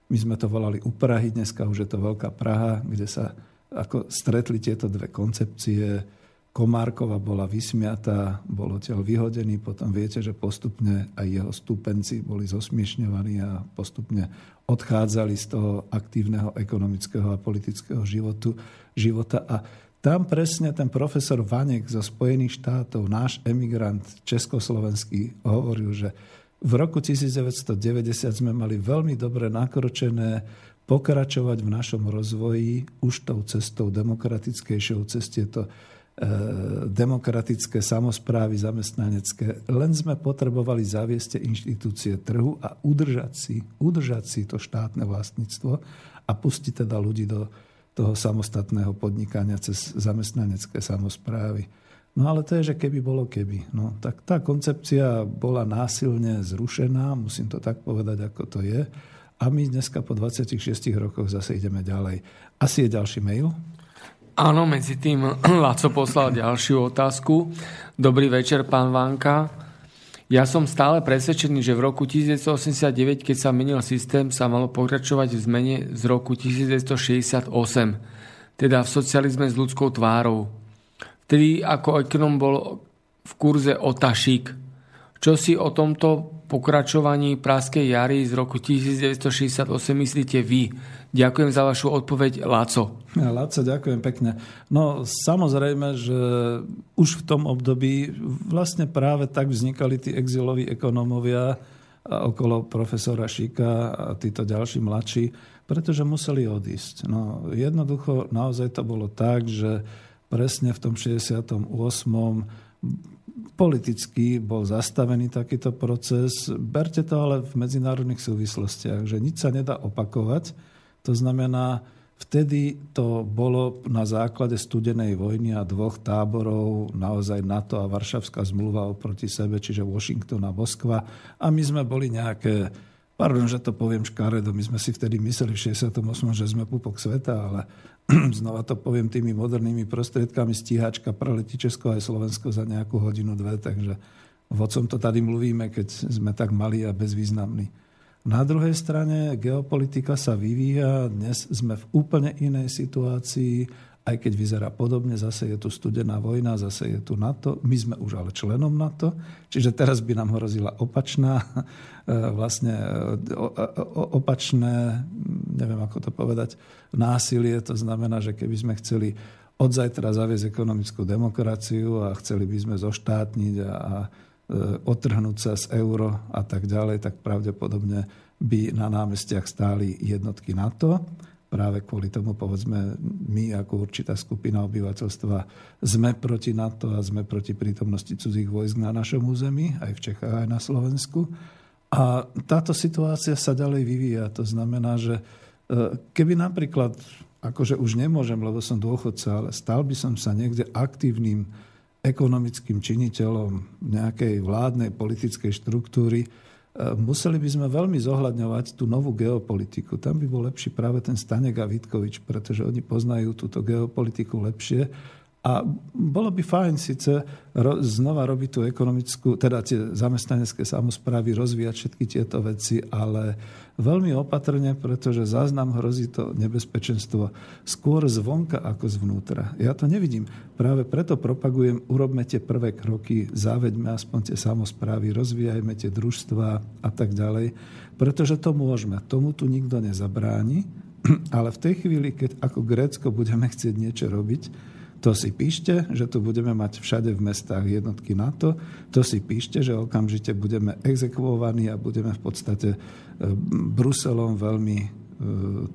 My sme to volali u Prahy, dneska už je to Veľká Praha, kde sa ako stretli tieto dve koncepcie Komárkova bola vysmiatá, bol odtiaľ vyhodený, potom viete, že postupne aj jeho stúpenci boli zosmiešňovaní a postupne odchádzali z toho aktívneho ekonomického a politického životu, života. A tam presne ten profesor Vanek zo Spojených štátov, náš emigrant československý, hovoril, že v roku 1990 sme mali veľmi dobre nakročené pokračovať v našom rozvoji už tou cestou demokratickejšou ceste to demokratické samozprávy zamestnanecké. Len sme potrebovali zaviesť inštitúcie trhu a udržať si, udržať si to štátne vlastníctvo a pustiť teda ľudí do toho samostatného podnikania cez zamestnanecké samozprávy. No ale to je, že keby bolo keby. No, tak tá koncepcia bola násilne zrušená, musím to tak povedať, ako to je. A my dneska po 26 rokoch zase ideme ďalej. Asi je ďalší mail. Áno, medzi tým Laco poslal ďalšiu otázku. Dobrý večer, pán Vanka. Ja som stále presvedčený, že v roku 1989, keď sa menil systém, sa malo pokračovať v zmene z roku 1968, teda v socializme s ľudskou tvárou. Vtedy ako ekonom bol v kurze Otašik. Čo si o tomto pokračovaní Praskej jary z roku 1968 myslíte vy? Ďakujem za vašu odpoveď, Láco. Ja, ďakujem pekne. No samozrejme, že už v tom období vlastne práve tak vznikali tí exiloví ekonómovia okolo profesora Šika a títo ďalší mladší, pretože museli odísť. No, jednoducho naozaj to bolo tak, že presne v tom 68 politicky bol zastavený takýto proces. Berte to ale v medzinárodných súvislostiach, že nič sa nedá opakovať. To znamená, vtedy to bolo na základe studenej vojny a dvoch táborov naozaj NATO a Varšavská zmluva oproti sebe, čiže Washington a Moskva. A my sme boli nejaké Pardon, že to poviem škaredo, my sme si vtedy mysleli v 68., že sme pupok sveta, ale znova to poviem tými modernými prostriedkami, stíhačka preletí Česko aj Slovensko za nejakú hodinu, dve, takže vodcom to tady mluvíme, keď sme tak malí a bezvýznamní. Na druhej strane geopolitika sa vyvíja, dnes sme v úplne inej situácii, aj keď vyzerá podobne, zase je tu studená vojna, zase je tu NATO, my sme už ale členom NATO, čiže teraz by nám hrozila opačná, e, vlastne e, opačné, neviem ako to povedať, násilie, to znamená, že keby sme chceli od zajtra zaviesť ekonomickú demokraciu a chceli by sme zoštátniť a, a e, otrhnúť sa z euro a tak ďalej, tak pravdepodobne by na námestiach stáli jednotky NATO práve kvôli tomu, povedzme, my ako určitá skupina obyvateľstva sme proti NATO a sme proti prítomnosti cudzích vojsk na našom území, aj v Čechách, aj na Slovensku. A táto situácia sa ďalej vyvíja. To znamená, že e, keby napríklad, akože už nemôžem, lebo som dôchodca, ale stal by som sa niekde aktívnym ekonomickým činiteľom nejakej vládnej politickej štruktúry, museli by sme veľmi zohľadňovať tú novú geopolitiku. Tam by bol lepší práve ten Stanek a Vitkovič, pretože oni poznajú túto geopolitiku lepšie a bolo by fajn síce znova robiť tú ekonomickú, teda tie zamestnanecké samozprávy, rozvíjať všetky tieto veci, ale veľmi opatrne, pretože záznam hrozí to nebezpečenstvo skôr zvonka ako zvnútra. Ja to nevidím. Práve preto propagujem, urobme tie prvé kroky, záveďme aspoň tie samozprávy, rozvíjajme tie družstva a tak ďalej, pretože to môžeme. Tomu tu nikto nezabráni, ale v tej chvíli, keď ako Grécko budeme chcieť niečo robiť, to si píšte, že tu budeme mať všade v mestách jednotky NATO. To si píšte, že okamžite budeme exekvovaní a budeme v podstate Bruselom veľmi e,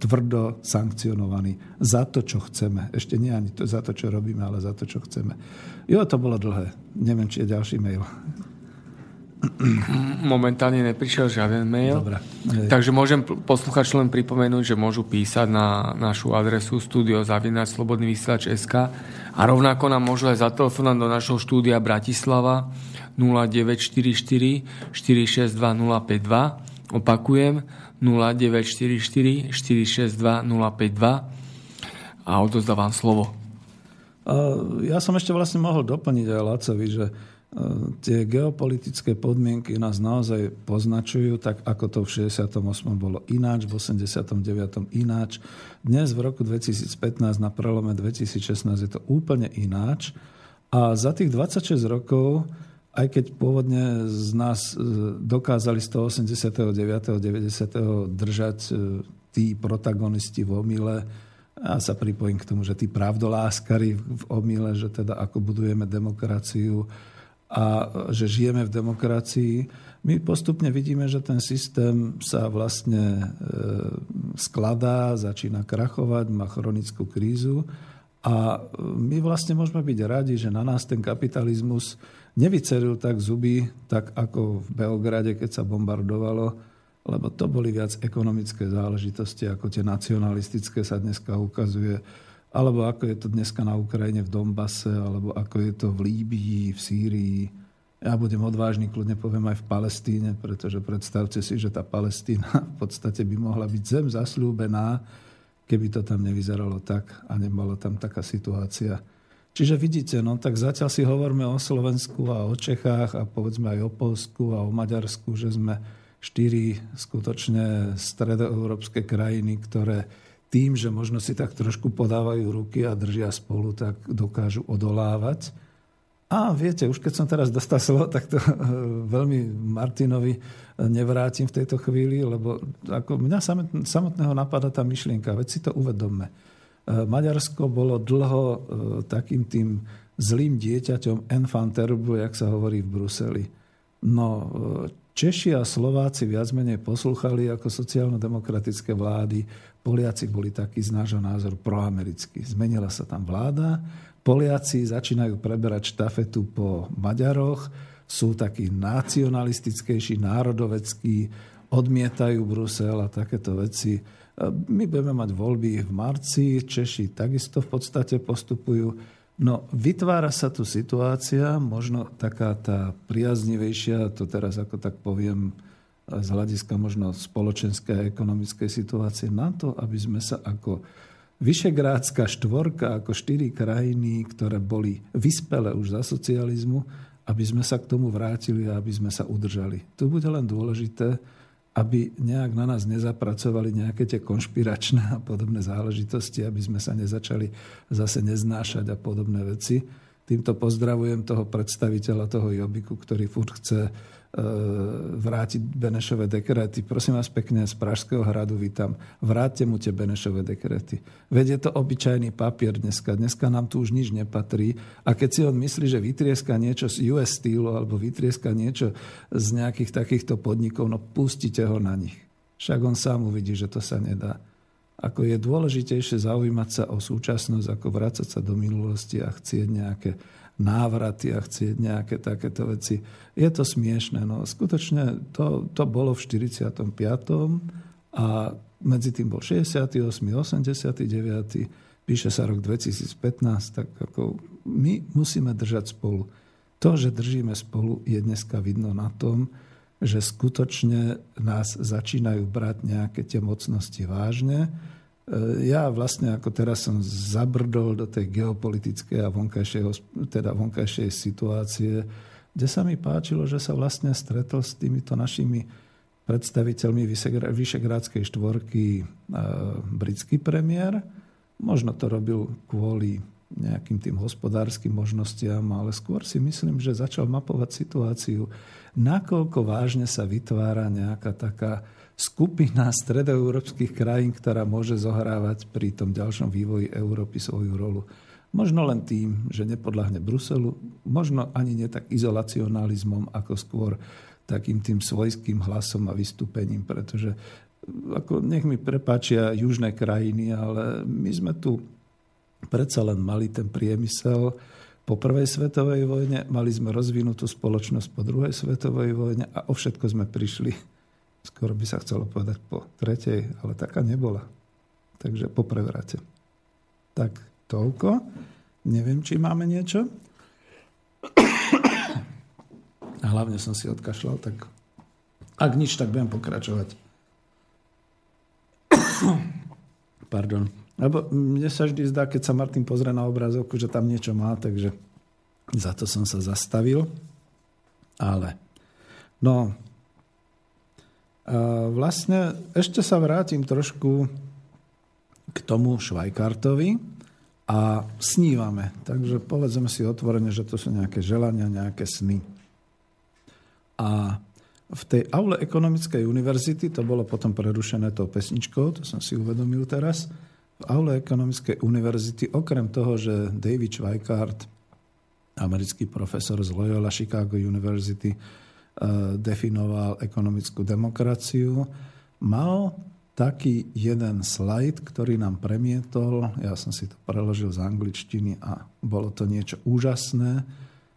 tvrdo sankcionovaní za to, čo chceme. Ešte nie ani to, za to, čo robíme, ale za to, čo chceme. Jo, to bolo dlhé. Neviem, či je ďalší mail. Momentálne neprišiel žiaden mail. Dobre. Takže môžem posluchačom len pripomenúť, že môžu písať na našu adresu studiozavinačslobodnyvysielač.sk a rovnako nám môžu aj zatelefonať do našho štúdia Bratislava 0944 462 052. Opakujem 0944 462 052 a odozdávam slovo. Ja som ešte vlastne mohol doplniť aj Lacovi, že tie geopolitické podmienky nás naozaj poznačujú, tak ako to v 68. bolo ináč, v 89. ináč. Dnes v roku 2015 na prelome 2016 je to úplne ináč. A za tých 26 rokov, aj keď pôvodne z nás e, dokázali z toho 89. 90. držať e, tí protagonisti v omyle, ja sa pripojím k tomu, že tí pravdoláskari v omyle, že teda ako budujeme demokraciu, a že žijeme v demokracii, my postupne vidíme, že ten systém sa vlastne e, skladá, začína krachovať, má chronickú krízu a my vlastne môžeme byť radi, že na nás ten kapitalizmus nevyceril tak zuby, tak ako v Beograde, keď sa bombardovalo, lebo to boli viac ekonomické záležitosti, ako tie nacionalistické sa dneska ukazuje alebo ako je to dneska na Ukrajine v Dombase, alebo ako je to v Líbii, v Sýrii. Ja budem odvážny, kľudne poviem aj v Palestíne, pretože predstavte si, že tá Palestína v podstate by mohla byť zem zasľúbená, keby to tam nevyzeralo tak a nebola tam taká situácia. Čiže vidíte, no tak zatiaľ si hovoríme o Slovensku a o Čechách a povedzme aj o Polsku a o Maďarsku, že sme štyri skutočne stredoeurópske krajiny, ktoré tým, že možno si tak trošku podávajú ruky a držia spolu, tak dokážu odolávať. A viete, už keď som teraz dostal slovo, tak to veľmi Martinovi nevrátim v tejto chvíli, lebo ako mňa samotného napadá tá myšlienka, veď si to uvedomme. E, Maďarsko bolo dlho e, takým tým zlým dieťaťom enfant jak sa hovorí v Bruseli. No, e, Češi a Slováci viac menej poslúchali ako sociálno-demokratické vlády. Poliaci boli takí z nášho názoru proamerickí. Zmenila sa tam vláda, Poliaci začínajú preberať štafetu po Maďaroch, sú takí nacionalistickejší, národoveckí, odmietajú Brusel a takéto veci. My budeme mať voľby v marci, Češi takisto v podstate postupujú. No, vytvára sa tu situácia, možno taká tá priaznivejšia, to teraz ako tak poviem, z hľadiska možno spoločenskej a ekonomickej situácie na to, aby sme sa ako Vyšegrádska štvorka ako štyri krajiny, ktoré boli vyspele už za socializmu, aby sme sa k tomu vrátili a aby sme sa udržali. Tu bude len dôležité, aby nejak na nás nezapracovali nejaké tie konšpiračné a podobné záležitosti, aby sme sa nezačali zase neznášať a podobné veci. Týmto pozdravujem toho predstaviteľa toho Jobiku, ktorý furt chce vrátiť Benešové dekrety. Prosím vás pekne, z Pražského hradu vítam. Vráťte mu tie Benešové dekrety. Veď je to obyčajný papier dneska. Dneska nám tu už nič nepatrí. A keď si on myslí, že vytrieska niečo z US Steel alebo vytrieska niečo z nejakých takýchto podnikov, no pustite ho na nich. Však on sám uvidí, že to sa nedá. Ako je dôležitejšie zaujímať sa o súčasnosť, ako vrácať sa do minulosti a chcieť nejaké návraty a chcieť nejaké takéto veci. Je to smiešne. No, skutočne to, to bolo v 45. a medzi tým bol 68., 89., píše sa rok 2015, tak ako my musíme držať spolu. To, že držíme spolu, je dneska vidno na tom, že skutočne nás začínajú brať nejaké tie mocnosti vážne ja vlastne ako teraz som zabrdol do tej geopolitickej a teda vonkajšej situácie, kde sa mi páčilo, že sa vlastne stretol s týmito našimi predstaviteľmi Vyšegrádskej štvorky e, britský premiér. Možno to robil kvôli nejakým tým hospodárskym možnostiam, ale skôr si myslím, že začal mapovať situáciu, nakoľko vážne sa vytvára nejaká taká skupina stredoeurópskych krajín, ktorá môže zohrávať pri tom ďalšom vývoji Európy svoju rolu. Možno len tým, že nepodľahne Bruselu, možno ani nie tak izolacionalizmom, ako skôr takým tým svojským hlasom a vystúpením, pretože ako nech mi prepáčia južné krajiny, ale my sme tu predsa len mali ten priemysel po prvej svetovej vojne, mali sme rozvinutú spoločnosť po druhej svetovej vojne a o všetko sme prišli skoro by sa chcelo povedať po tretej, ale taká nebola. Takže po prevrate. Tak toľko. Neviem, či máme niečo. A hlavne som si odkašľal, tak ak nič, tak budem pokračovať. Pardon. Lebo mne sa vždy zdá, keď sa Martin pozrie na obrazovku, že tam niečo má, takže za to som sa zastavil. Ale no, Vlastne ešte sa vrátim trošku k tomu Švajkartovi a snívame. Takže povedzme si otvorene, že to sú nejaké želania, nejaké sny. A v tej aule ekonomickej univerzity, to bolo potom prerušené tou pesničkou, to som si uvedomil teraz, v aule ekonomickej univerzity, okrem toho, že David Schweikart, americký profesor z Loyola Chicago University, definoval ekonomickú demokraciu, mal taký jeden slajd, ktorý nám premietol, ja som si to preložil z angličtiny a bolo to niečo úžasné,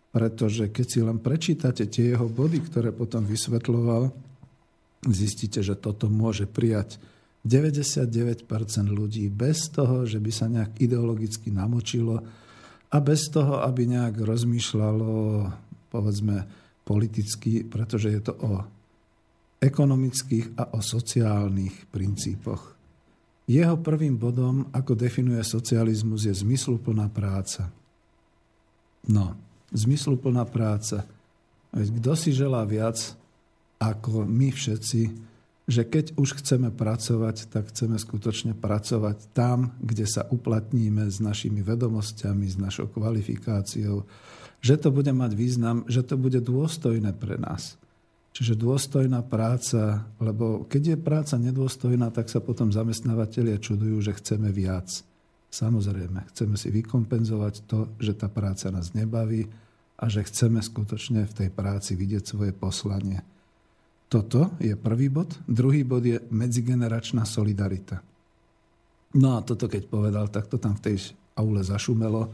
pretože keď si len prečítate tie jeho body, ktoré potom vysvetloval, zistíte, že toto môže prijať 99% ľudí bez toho, že by sa nejak ideologicky namočilo a bez toho, aby nejak rozmýšľalo, povedzme, politicky, pretože je to o ekonomických a o sociálnych princípoch. Jeho prvým bodom, ako definuje socializmus, je zmysluplná práca. No, zmysluplná práca. Kto si želá viac ako my všetci, že keď už chceme pracovať, tak chceme skutočne pracovať tam, kde sa uplatníme s našimi vedomosťami, s našou kvalifikáciou, že to bude mať význam, že to bude dôstojné pre nás. Čiže dôstojná práca, lebo keď je práca nedôstojná, tak sa potom zamestnávateľia čudujú, že chceme viac. Samozrejme, chceme si vykompenzovať to, že tá práca nás nebaví a že chceme skutočne v tej práci vidieť svoje poslanie. Toto je prvý bod. Druhý bod je medzigeneračná solidarita. No a toto keď povedal, tak to tam v tej aule zašumelo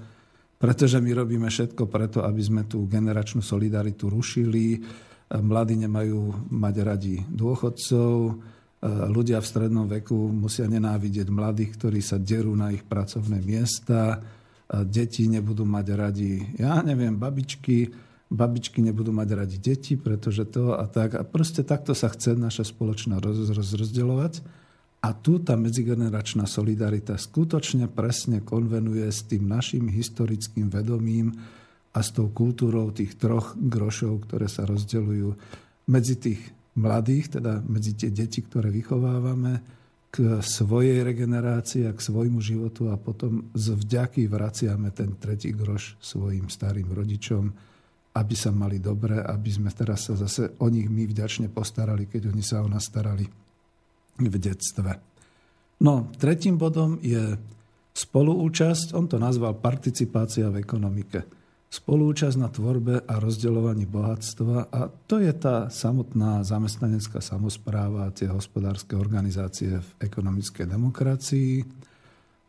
pretože my robíme všetko preto, aby sme tú generačnú solidaritu rušili. Mladí nemajú mať radi dôchodcov, ľudia v strednom veku musia nenávidieť mladých, ktorí sa derú na ich pracovné miesta, deti nebudú mať radi, ja neviem, babičky, babičky nebudú mať radi deti, pretože to a tak. A proste takto sa chce naša spoločná roz, roz. A tu tá medzigeneračná solidarita skutočne presne konvenuje s tým našim historickým vedomím a s tou kultúrou tých troch grošov, ktoré sa rozdeľujú medzi tých mladých, teda medzi tie deti, ktoré vychovávame, k svojej regenerácii a k svojmu životu a potom z vďaky vraciame ten tretí groš svojim starým rodičom, aby sa mali dobre, aby sme teraz sa zase o nich my vďačne postarali, keď oni sa o nás starali v detstve. No, tretím bodom je spoluúčasť, on to nazval participácia v ekonomike spolúčasť na tvorbe a rozdeľovaní bohatstva a to je tá samotná zamestnanecká samozpráva, tie hospodárske organizácie v ekonomickej demokracii.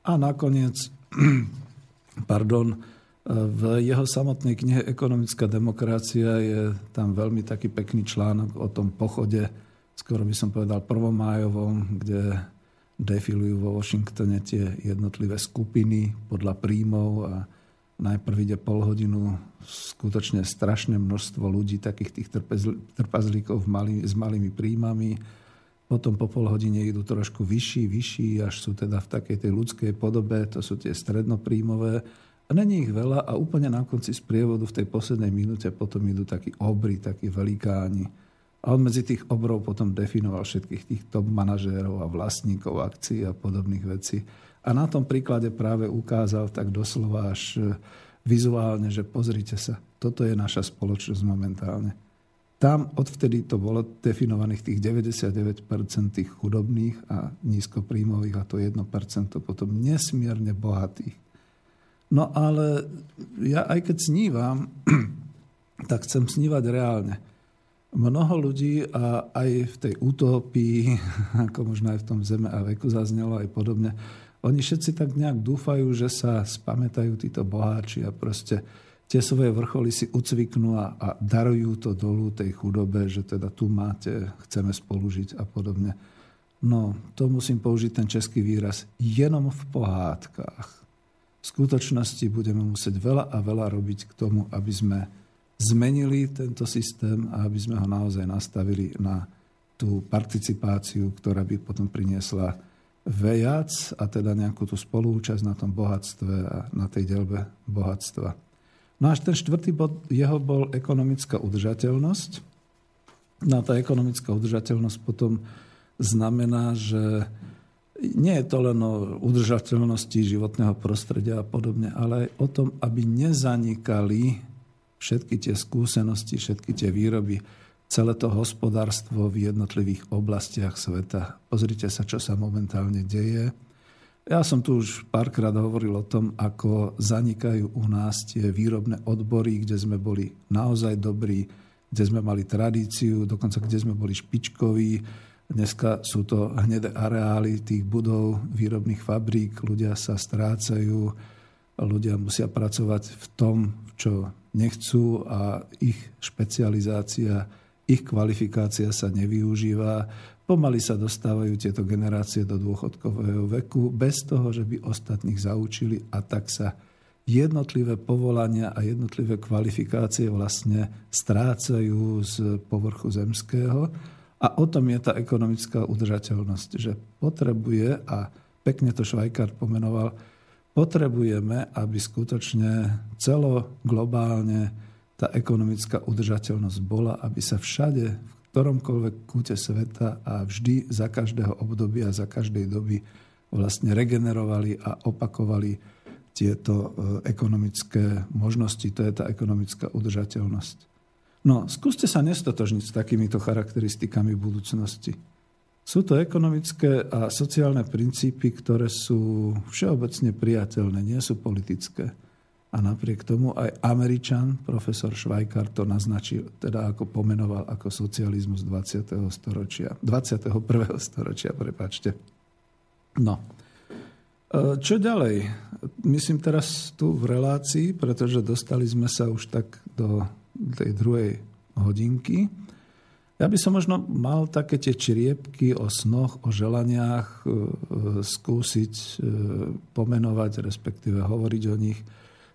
A nakoniec, pardon, v jeho samotnej knihe Ekonomická demokracia je tam veľmi taký pekný článok o tom pochode, skoro by som povedal prvomájovom, kde defilujú vo Washingtone tie jednotlivé skupiny podľa príjmov a Najprv ide pol hodinu skutočne strašné množstvo ľudí, takých tých trpazlíkov malý, s malými príjmami. Potom po pol hodine idú trošku vyšší, vyšší, až sú teda v takej tej ľudskej podobe, to sú tie strednopríjmové. A není ich veľa a úplne na konci z prievodu v tej poslednej minúte potom idú takí obry, takí velikáni. A on medzi tých obrov potom definoval všetkých tých top manažérov a vlastníkov akcií a podobných vecí. A na tom príklade práve ukázal tak doslova až e, vizuálne, že pozrite sa, toto je naša spoločnosť momentálne. Tam odvtedy to bolo definovaných tých 99% tých chudobných a nízkopríjmových a to 1% potom nesmierne bohatých. No ale ja aj keď snívam, tak chcem snívať reálne. Mnoho ľudí a aj v tej utopii, ako možno aj v tom Zeme a veku zaznelo aj podobne, oni všetci tak nejak dúfajú, že sa spamätajú títo boháči a proste tie svoje vrcholy si ucviknú a, a darujú to dolu tej chudobe, že teda tu máte, chceme spolužiť a podobne. No, to musím použiť ten český výraz, jenom v pohádkach. V skutočnosti budeme musieť veľa a veľa robiť k tomu, aby sme zmenili tento systém a aby sme ho naozaj nastavili na tú participáciu, ktorá by potom priniesla viac a teda nejakú tú spolúčasť na tom bohatstve a na tej delbe bohatstva. No až ten štvrtý bod jeho bol ekonomická udržateľnosť. No a tá ekonomická udržateľnosť potom znamená, že nie je to len o udržateľnosti životného prostredia a podobne, ale aj o tom, aby nezanikali všetky tie skúsenosti, všetky tie výroby, celé to hospodárstvo v jednotlivých oblastiach sveta. Pozrite sa, čo sa momentálne deje. Ja som tu už párkrát hovoril o tom, ako zanikajú u nás tie výrobné odbory, kde sme boli naozaj dobrí, kde sme mali tradíciu, dokonca kde sme boli špičkoví. Dneska sú to hnedé areály tých budov, výrobných fabrík, ľudia sa strácajú, ľudia musia pracovať v tom, čo nechcú a ich špecializácia ich kvalifikácia sa nevyužíva, pomaly sa dostávajú tieto generácie do dôchodkového veku bez toho, že by ostatných zaučili a tak sa jednotlivé povolania a jednotlivé kvalifikácie vlastne strácajú z povrchu zemského. A o tom je tá ekonomická udržateľnosť, že potrebuje, a pekne to Švajkár pomenoval, potrebujeme, aby skutočne celo globálne tá ekonomická udržateľnosť bola, aby sa všade, v ktoromkoľvek kúte sveta a vždy za každého obdobia, za každej doby vlastne regenerovali a opakovali tieto e, ekonomické možnosti. To je tá ekonomická udržateľnosť. No, skúste sa nestotožniť s takýmito charakteristikami budúcnosti. Sú to ekonomické a sociálne princípy, ktoré sú všeobecne priateľné, nie sú politické. A napriek tomu aj Američan, profesor Švajkar, to naznačil, teda ako pomenoval ako socializmus 20. storočia. 21. storočia, prepačte. No. čo ďalej? Myslím teraz tu v relácii, pretože dostali sme sa už tak do tej druhej hodinky. Ja by som možno mal také tie čriepky o snoch, o želaniach e, skúsiť e, pomenovať, respektíve hovoriť o nich,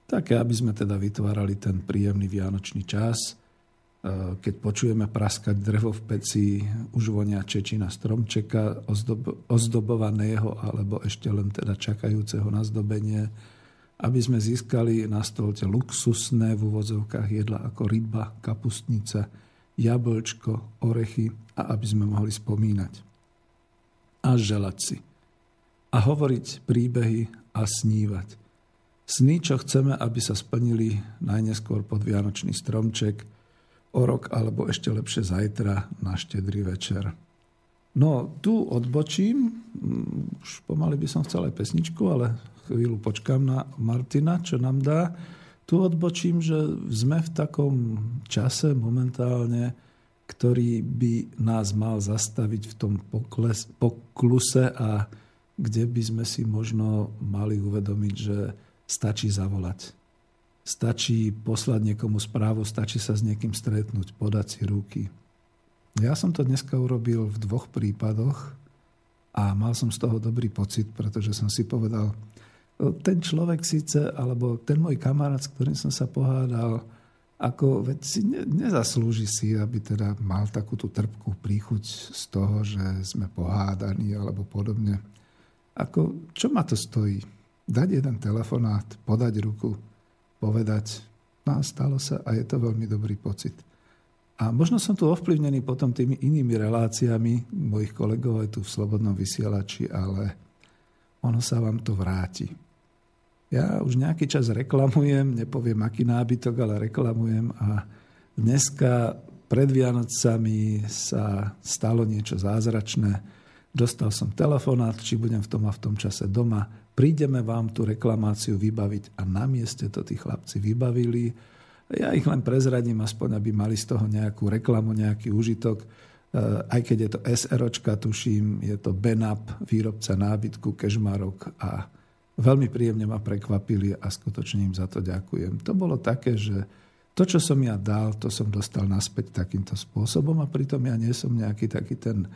také, aby sme teda vytvárali ten príjemný vianočný čas. E, keď počujeme praskať drevo v peci, už vonia čečina stromčeka ozdob, ozdobovaného alebo ešte len teda čakajúceho na zdobenie, aby sme získali na stolte luxusné v úvodzovkách jedla ako ryba, kapustnica, jablčko, orechy a aby sme mohli spomínať. A želať si. A hovoriť príbehy a snívať. Sny, čo chceme, aby sa splnili najneskôr pod Vianočný stromček, o rok alebo ešte lepšie zajtra na štedrý večer. No, tu odbočím, mm, už pomaly by som chcel aj pesničku, ale chvíľu počkám na Martina, čo nám dá tu odbočím, že sme v takom čase momentálne, ktorý by nás mal zastaviť v tom pokles, pokluse a kde by sme si možno mali uvedomiť, že stačí zavolať. Stačí poslať niekomu správu, stačí sa s niekým stretnúť, podať si ruky. Ja som to dneska urobil v dvoch prípadoch a mal som z toho dobrý pocit, pretože som si povedal, ten človek síce, alebo ten môj kamarát, s ktorým som sa pohádal, ako veď si ne, nezaslúži si, aby teda mal takú tú trpkú príchuť z toho, že sme pohádaní alebo podobne. Ako, čo ma to stojí? Dať jeden telefonát, podať ruku, povedať, no stalo sa a je to veľmi dobrý pocit. A možno som tu ovplyvnený potom tými inými reláciami mojich kolegov aj tu v Slobodnom vysielači, ale ono sa vám to vráti. Ja už nejaký čas reklamujem, nepoviem aký nábytok, ale reklamujem a dneska pred Vianocami sa stalo niečo zázračné. Dostal som telefonát, či budem v tom a v tom čase doma. Prídeme vám tú reklamáciu vybaviť a na mieste to tí chlapci vybavili. Ja ich len prezradím, aspoň aby mali z toho nejakú reklamu, nejaký užitok. E, aj keď je to SROčka, tuším, je to Benap, výrobca nábytku, kežmarok a veľmi príjemne ma prekvapili a skutočne im za to ďakujem. To bolo také, že to, čo som ja dal, to som dostal naspäť takýmto spôsobom a pritom ja nie som nejaký taký ten eh,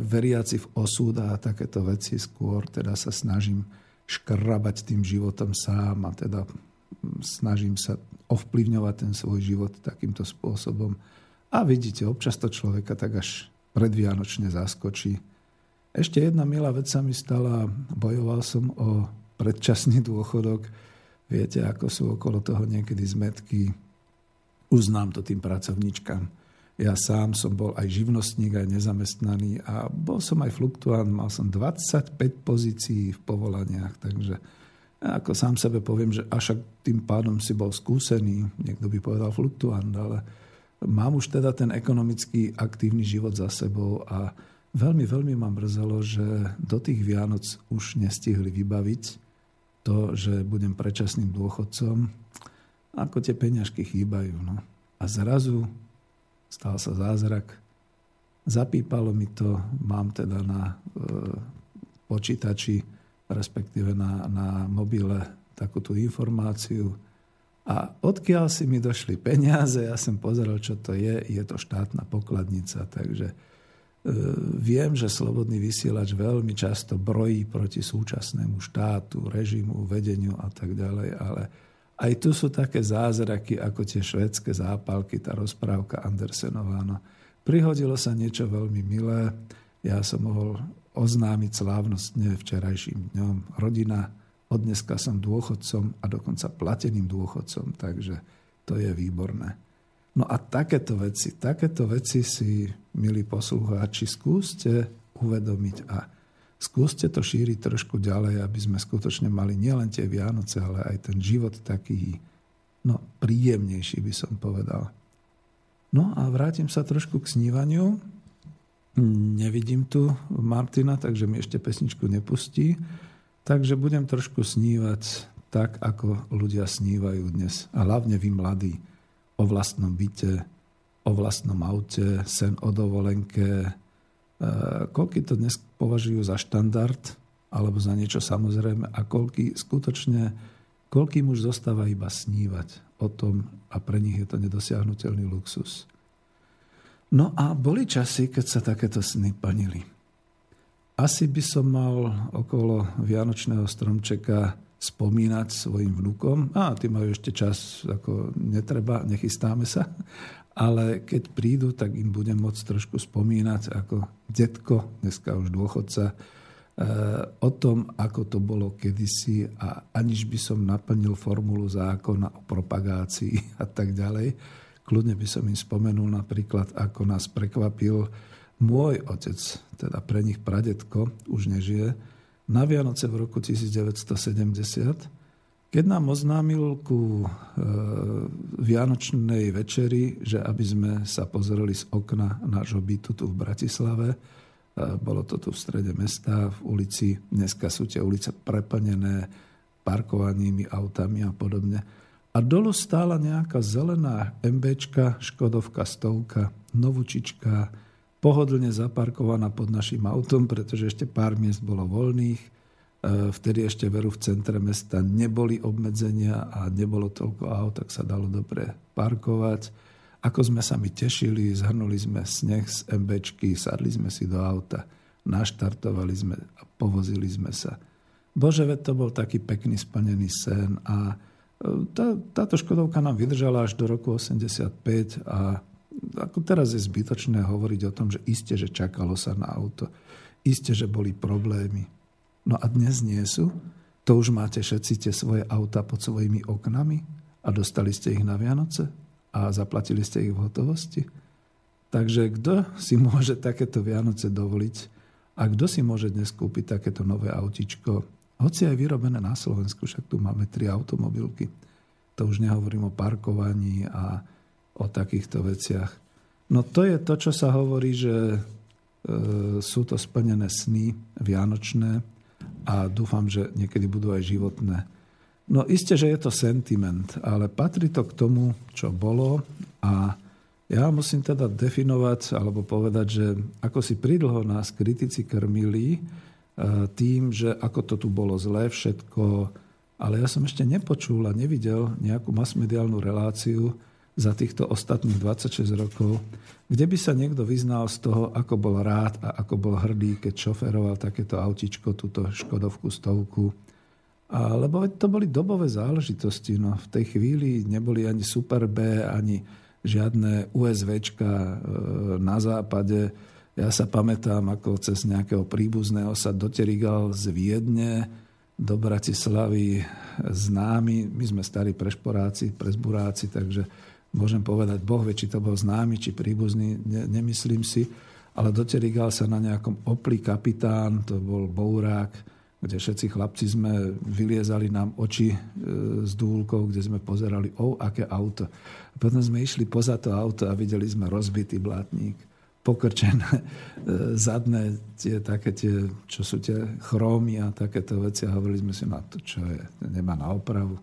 veriaci v osúd a takéto veci. Skôr teda sa snažím škrabať tým životom sám a teda snažím sa ovplyvňovať ten svoj život takýmto spôsobom. A vidíte, občas to človeka tak až predvianočne zaskočí ešte jedna milá vec sa mi stala. Bojoval som o predčasný dôchodok. Viete, ako sú okolo toho niekedy zmetky. Uznám to tým pracovníčkam. Ja sám som bol aj živnostník, aj nezamestnaný a bol som aj fluktuant. Mal som 25 pozícií v povolaniach, takže ako sám sebe poviem, že až tým pádom si bol skúsený, niekto by povedal fluktuant, ale mám už teda ten ekonomicky aktívny život za sebou a Veľmi, veľmi ma mrzelo, že do tých Vianoc už nestihli vybaviť to, že budem predčasným dôchodcom, ako tie peňažky chýbajú. No. A zrazu stal sa zázrak, zapípalo mi to, mám teda na e, počítači, respektíve na, na mobile takúto informáciu. A odkiaľ si mi došli peniaze, ja som pozeral, čo to je, je to štátna pokladnica, takže viem, že slobodný vysielač veľmi často brojí proti súčasnému štátu, režimu, vedeniu a tak ďalej, ale aj tu sú také zázraky, ako tie švedské zápalky, tá rozprávka Andersenová. No, prihodilo sa niečo veľmi milé. Ja som mohol oznámiť slávnostne včerajším dňom. Rodina, od dneska som dôchodcom a dokonca plateným dôchodcom, takže to je výborné. No a takéto veci, takéto veci si, milí poslucháči, skúste uvedomiť a skúste to šíriť trošku ďalej, aby sme skutočne mali nielen tie Vianoce, ale aj ten život taký, no, príjemnejší by som povedal. No a vrátim sa trošku k snívaniu. Nevidím tu Martina, takže mi ešte pesničku nepustí. Takže budem trošku snívať tak, ako ľudia snívajú dnes. A hlavne vy mladí o vlastnom byte, o vlastnom aute, sen o dovolenke. E, koľky to dnes považujú za štandard, alebo za niečo samozrejme a koľký skutočne, koľký muž zostáva iba snívať o tom a pre nich je to nedosiahnutelný luxus. No a boli časy, keď sa takéto sny plnili. Asi by som mal okolo Vianočného stromčeka spomínať svojim vnúkom. A tí majú ešte čas, ako netreba, nechystáme sa. Ale keď prídu, tak im budem môcť trošku spomínať ako detko, dneska už dôchodca, eh, o tom, ako to bolo kedysi a aniž by som naplnil formulu zákona o propagácii a tak ďalej, kľudne by som im spomenul napríklad, ako nás prekvapil môj otec, teda pre nich pradetko, už nežije, na Vianoce v roku 1970, keď nám oznámil ku e, Vianočnej večeri, že aby sme sa pozreli z okna nášho bytu tu v Bratislave, e, bolo to tu v strede mesta, v ulici, dneska sú tie ulice preplnené parkovanými autami a podobne. A dolu stála nejaká zelená MBčka, Škodovka stovka, novúčička, pohodlne zaparkovaná pod našim autom, pretože ešte pár miest bolo voľných. E, vtedy ešte veru v centre mesta neboli obmedzenia a nebolo toľko aut, tak sa dalo dobre parkovať. Ako sme sa mi tešili, zhrnuli sme sneh z MBčky, sadli sme si do auta, naštartovali sme a povozili sme sa. Bože, veď to bol taký pekný splnený sen a e, tá, táto Škodovka nám vydržala až do roku 85 a ako teraz je zbytočné hovoriť o tom, že iste, že čakalo sa na auto. Iste, že boli problémy. No a dnes nie sú. To už máte všetci tie svoje auta pod svojimi oknami a dostali ste ich na Vianoce a zaplatili ste ich v hotovosti. Takže kto si môže takéto Vianoce dovoliť a kto si môže dnes kúpiť takéto nové autičko, hoci aj vyrobené na Slovensku, však tu máme tri automobilky. To už nehovorím o parkovaní a o takýchto veciach. No to je to, čo sa hovorí, že e, sú to splnené sny vianočné a dúfam, že niekedy budú aj životné. No isté, že je to sentiment, ale patrí to k tomu, čo bolo a ja musím teda definovať alebo povedať, že ako si pridlho nás kritici krmili e, tým, že ako to tu bolo zlé všetko, ale ja som ešte nepočul a nevidel nejakú masmediálnu reláciu, za týchto ostatných 26 rokov, kde by sa niekto vyznal z toho, ako bol rád a ako bol hrdý, keď šoferoval takéto autičko, túto Škodovku stovku. A, lebo to boli dobové záležitosti. No, v tej chvíli neboli ani Super B, ani žiadne USVčka e, na západe. Ja sa pamätám, ako cez nejakého príbuzného sa doterigal z Viedne do Bratislavy známy. My sme starí prešporáci, prezburáci, takže môžem povedať, Boh vie, či to bol známy, či príbuzný, ne, nemyslím si, ale doterigal sa na nejakom opli kapitán, to bol Bourák, kde všetci chlapci sme vyliezali nám oči e, s dúlkou, kde sme pozerali, o, aké auto. A potom sme išli poza to auto a videli sme rozbitý blátník, pokrčené e, zadné, tie, také tie, čo sú tie chrómy a takéto veci a hovorili sme si, no to čo je, nemá na opravu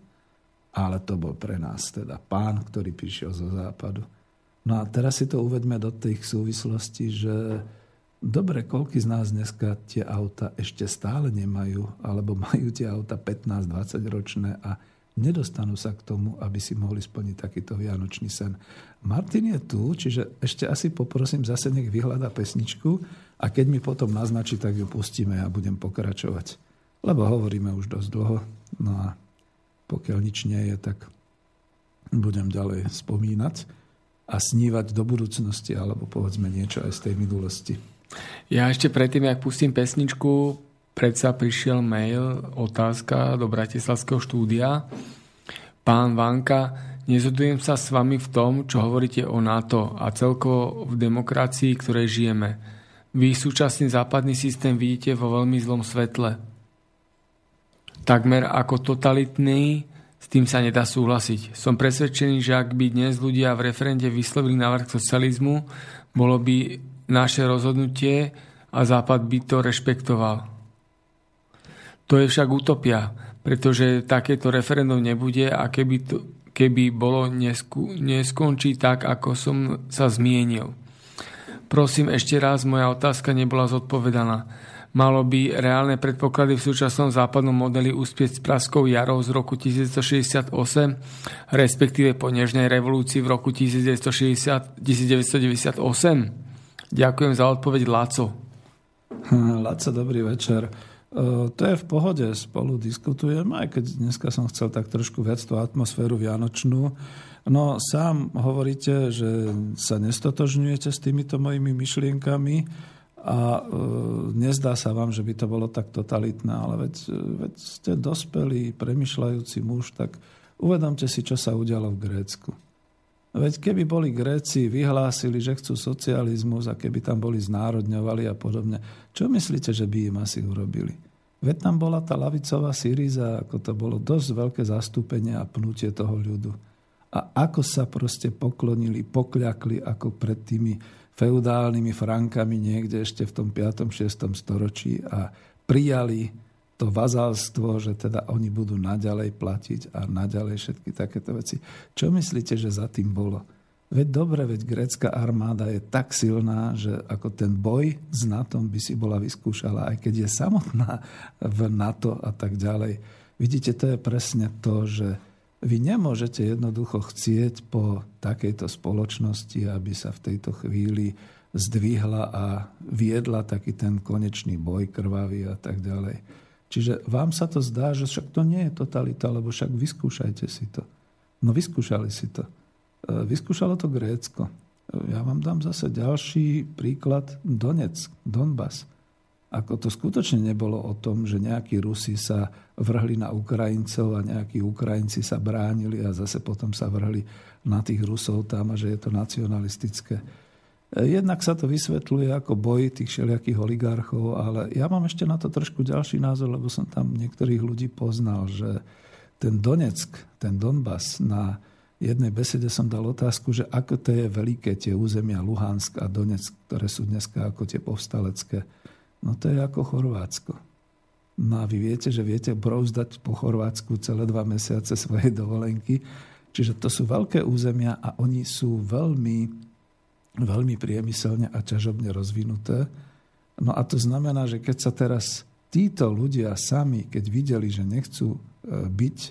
ale to bol pre nás teda pán, ktorý prišiel zo západu. No a teraz si to uvedme do tých súvislostí, že dobre, koľky z nás dneska tie auta ešte stále nemajú, alebo majú tie auta 15-20 ročné a nedostanú sa k tomu, aby si mohli splniť takýto vianočný sen. Martin je tu, čiže ešte asi poprosím zase nech vyhľada pesničku a keď mi potom naznačí, tak ju pustíme a budem pokračovať. Lebo hovoríme už dosť dlho. No a pokiaľ nič nie je, tak budem ďalej spomínať a snívať do budúcnosti, alebo povedzme niečo aj z tej minulosti. Ja ešte predtým, ak pustím pesničku, predsa prišiel mail, otázka do Bratislavského štúdia. Pán Vanka, nezhodujem sa s vami v tom, čo hovoríte o NATO a celkovo v demokracii, ktorej žijeme. Vy súčasný západný systém vidíte vo veľmi zlom svetle takmer ako totalitný, s tým sa nedá súhlasiť. Som presvedčený, že ak by dnes ľudia v referende vyslovili návrh socializmu, bolo by naše rozhodnutie a Západ by to rešpektoval. To je však utopia, pretože takéto referendum nebude a keby, to, keby bolo, nesku, neskončí tak, ako som sa zmienil. Prosím ešte raz, moja otázka nebola zodpovedaná. Malo by reálne predpoklady v súčasnom západnom modeli uspieť s Praskou jarou z roku 1968, respektíve po Nežnej revolúcii v roku 1960, 1998? Ďakujem za odpoveď, Laco. Laco, dobrý večer. E, to je v pohode, spolu diskutujeme, aj keď dneska som chcel tak trošku viac tú atmosféru vianočnú. No sám hovoríte, že sa nestotožňujete s týmito mojimi myšlienkami a e, nezdá sa vám, že by to bolo tak totalitné, ale veď, veď ste dospelý, premyšľajúci muž, tak uvedomte si, čo sa udialo v Grécku. Veď keby boli Gréci vyhlásili, že chcú socializmus a keby tam boli znárodňovali a podobne, čo myslíte, že by im asi urobili? Veď tam bola tá lavicová Syriza, ako to bolo dosť veľké zastúpenie a pnutie toho ľudu. A ako sa proste poklonili, pokľakli ako pred tými feudálnymi frankami niekde ešte v tom 5. 6. storočí a prijali to vazalstvo, že teda oni budú naďalej platiť a naďalej všetky takéto veci. Čo myslíte, že za tým bolo? Veď dobre, veď grécka armáda je tak silná, že ako ten boj s NATO by si bola vyskúšala, aj keď je samotná v NATO a tak ďalej. Vidíte, to je presne to, že vy nemôžete jednoducho chcieť po takejto spoločnosti, aby sa v tejto chvíli zdvihla a viedla taký ten konečný boj krvavý a tak ďalej. Čiže vám sa to zdá, že však to nie je totalita, lebo však vyskúšajte si to. No vyskúšali si to. E, vyskúšalo to Grécko. Ja vám dám zase ďalší príklad. Donec, Donbass. Ako to skutočne nebolo o tom, že nejakí Rusi sa vrhli na Ukrajincov a nejakí Ukrajinci sa bránili a zase potom sa vrhli na tých Rusov tam a že je to nacionalistické. Jednak sa to vysvetľuje ako boj tých všelijakých oligarchov, ale ja mám ešte na to trošku ďalší názor, lebo som tam niektorých ľudí poznal, že ten Donetsk, ten Donbass, na jednej besede som dal otázku, že ako to je veľké tie územia Luhansk a Donetsk, ktoré sú dneska ako tie povstalecké No to je ako Chorvátsko. No a vy viete, že viete brouzdať po Chorvátsku celé dva mesiace svojej dovolenky. Čiže to sú veľké územia a oni sú veľmi, veľmi priemyselne a ťažobne rozvinuté. No a to znamená, že keď sa teraz títo ľudia sami, keď videli, že nechcú e, byť e,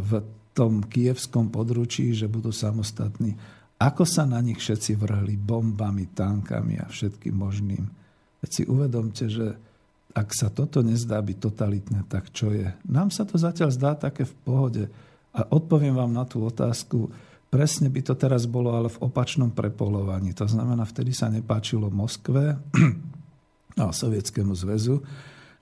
v tom kievskom područí, že budú samostatní, ako sa na nich všetci vrhli bombami, tankami a všetkým možným. Veď si uvedomte, že ak sa toto nezdá byť totalitné, tak čo je? Nám sa to zatiaľ zdá také v pohode. A odpoviem vám na tú otázku, presne by to teraz bolo ale v opačnom prepolovaní. To znamená, vtedy sa nepáčilo Moskve a Sovietskému zväzu,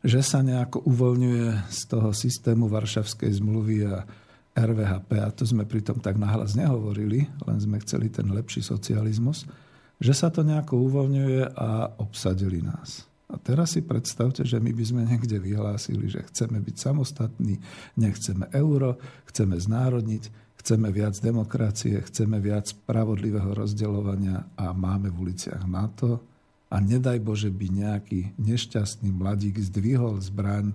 že sa nejako uvoľňuje z toho systému Varšavskej zmluvy a RVHP, a to sme pritom tak nahlas nehovorili, len sme chceli ten lepší socializmus, že sa to nejako uvoľňuje a obsadili nás. A teraz si predstavte, že my by sme niekde vyhlásili, že chceme byť samostatní, nechceme euro, chceme znárodniť, chceme viac demokracie, chceme viac spravodlivého rozdeľovania a máme v uliciach NATO. A nedaj Bože by nejaký nešťastný mladík zdvihol zbraň,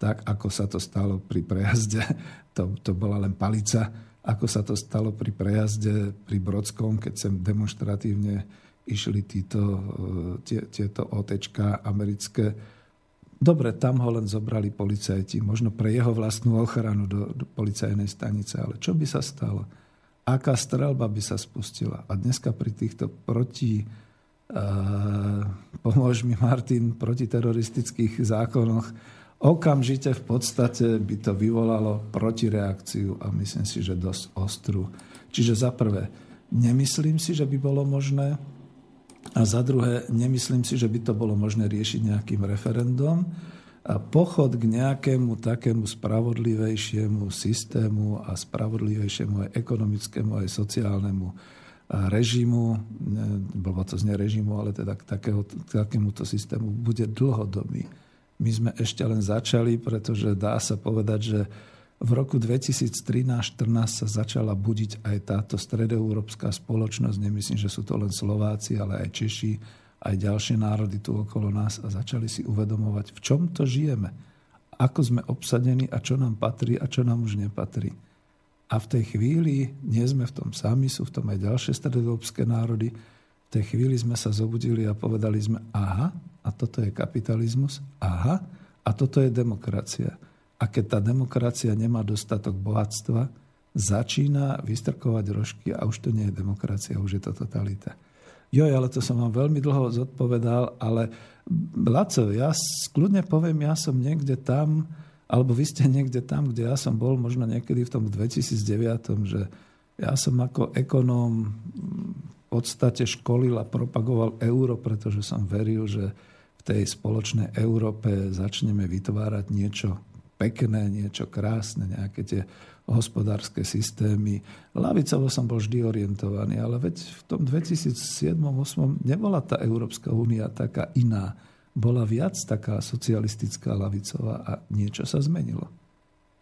tak ako sa to stalo pri prejazde, to, to bola len palica, ako sa to stalo pri prejazde pri Brodskom, keď sem demonstratívne išli títo, e, tie, tieto OTčka americké. Dobre, tam ho len zobrali policajti, možno pre jeho vlastnú ochranu do, do policajnej stanice, ale čo by sa stalo? Aká strelba by sa spustila? A dneska pri týchto proti, uh, pomôž mi Martin, protiteroristických zákonoch, okamžite v podstate by to vyvolalo protireakciu a myslím si, že dosť ostrú. Čiže za prvé, nemyslím si, že by bolo možné a za druhé, nemyslím si, že by to bolo možné riešiť nejakým referendum. A pochod k nejakému takému spravodlivejšiemu systému a spravodlivejšiemu aj ekonomickému, aj sociálnemu režimu, bolo to znie režimu, ale teda k, takého, k takémuto systému bude dlhodobý my sme ešte len začali, pretože dá sa povedať, že v roku 2013-2014 sa začala budiť aj táto stredoeurópska spoločnosť. Nemyslím, že sú to len Slováci, ale aj Češi, aj ďalšie národy tu okolo nás a začali si uvedomovať, v čom to žijeme, ako sme obsadení a čo nám patrí a čo nám už nepatrí. A v tej chvíli, nie sme v tom sami, sú v tom aj ďalšie stredoeurópske národy, v tej chvíli sme sa zobudili a povedali sme, aha, a toto je kapitalizmus. Aha, a toto je demokracia. A keď tá demokracia nemá dostatok bohatstva, začína vystrkovať rožky a už to nie je demokracia, už je to totalita. Jo, ale to som vám veľmi dlho zodpovedal, ale Laco, ja skľudne poviem, ja som niekde tam, alebo vy ste niekde tam, kde ja som bol, možno niekedy v tom 2009, že ja som ako ekonóm v podstate školil a propagoval euro, pretože som veril, že v tej spoločnej Európe začneme vytvárať niečo pekné, niečo krásne, nejaké tie hospodárske systémy. Lavicovo som bol vždy orientovaný, ale veď v tom 2007-2008 nebola tá Európska únia taká iná. Bola viac taká socialistická lavicová a niečo sa zmenilo.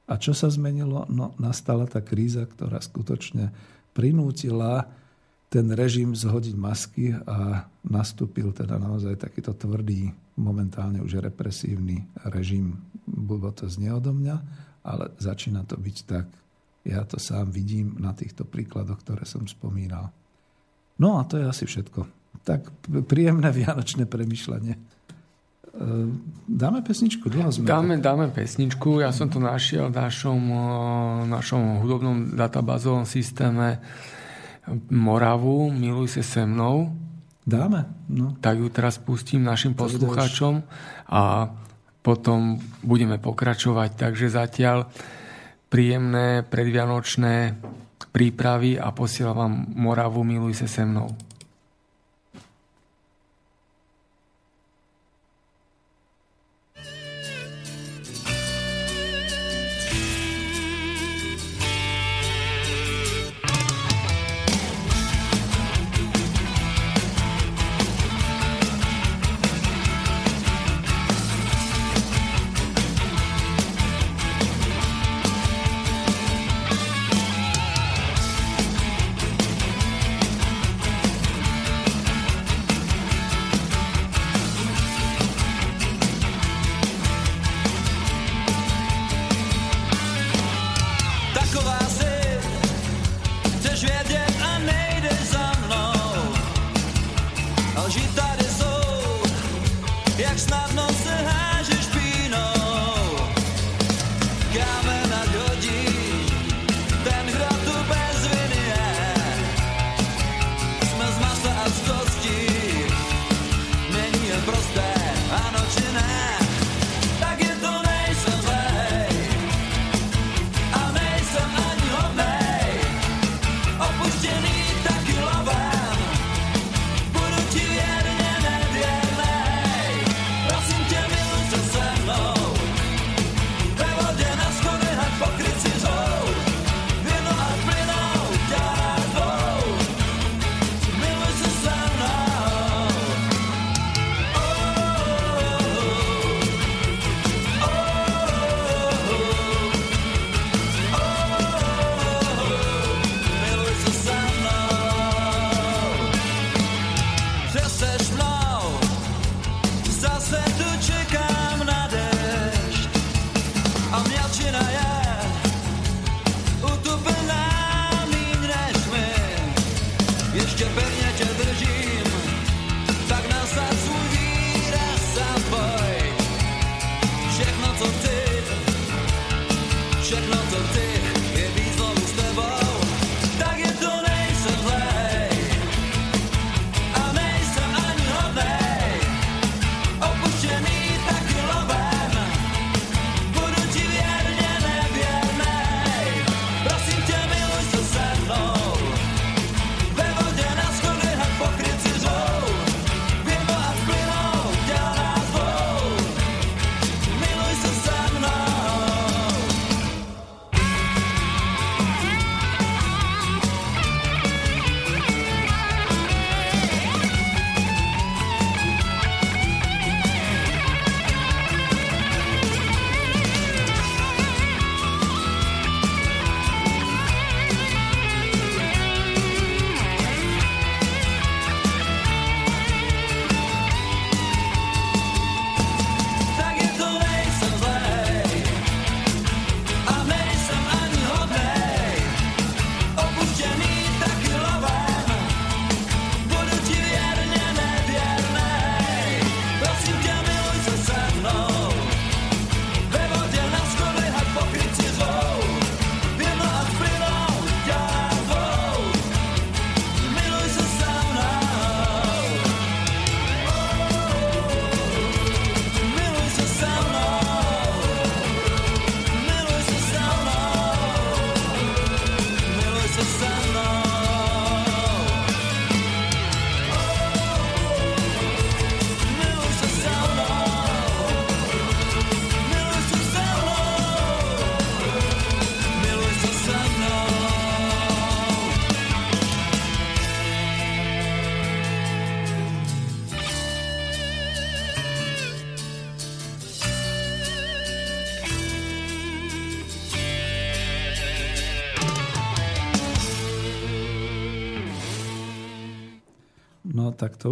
A čo sa zmenilo? No, nastala tá kríza, ktorá skutočne prinútila ten režim zhodiť masky a nastúpil teda naozaj takýto tvrdý, momentálne už represívny režim. Bolo to znie odo mňa, ale začína to byť tak. Ja to sám vidím na týchto príkladoch, ktoré som spomínal. No a to je asi všetko. Tak príjemné vianočné premyšľanie. E, dáme pesničku? Dlho sme dáme, dáme pesničku. Ja som to našiel v našom, e, našom hudobnom databázovom systéme Moravu Miluj sa se mnou. Dáme. No. Tak ju teraz pustím našim poslucháčom a potom budeme pokračovať. Takže zatiaľ príjemné predvianočné prípravy a posielam vám Moravu Miluj sa se mnou. get best.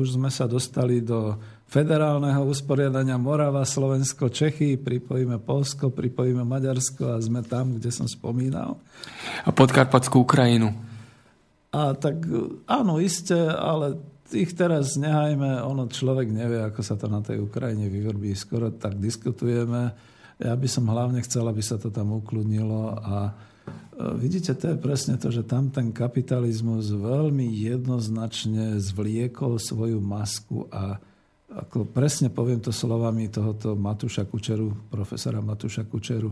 Už sme sa dostali do federálneho usporiadania Morava, Slovensko, Čechy, pripojíme Polsko, pripojíme Maďarsko a sme tam, kde som spomínal. A podkarpatskú Ukrajinu. A tak áno, isté, ale ich teraz nehajme, ono človek nevie, ako sa to na tej Ukrajine vyvrbí. Skoro tak diskutujeme. Ja by som hlavne chcel, aby sa to tam ukludnilo a Vidíte, to je presne to, že tam ten kapitalizmus veľmi jednoznačne zvliekol svoju masku a ako presne poviem to slovami tohoto Matúša Kučeru, profesora Matúša Kučeru,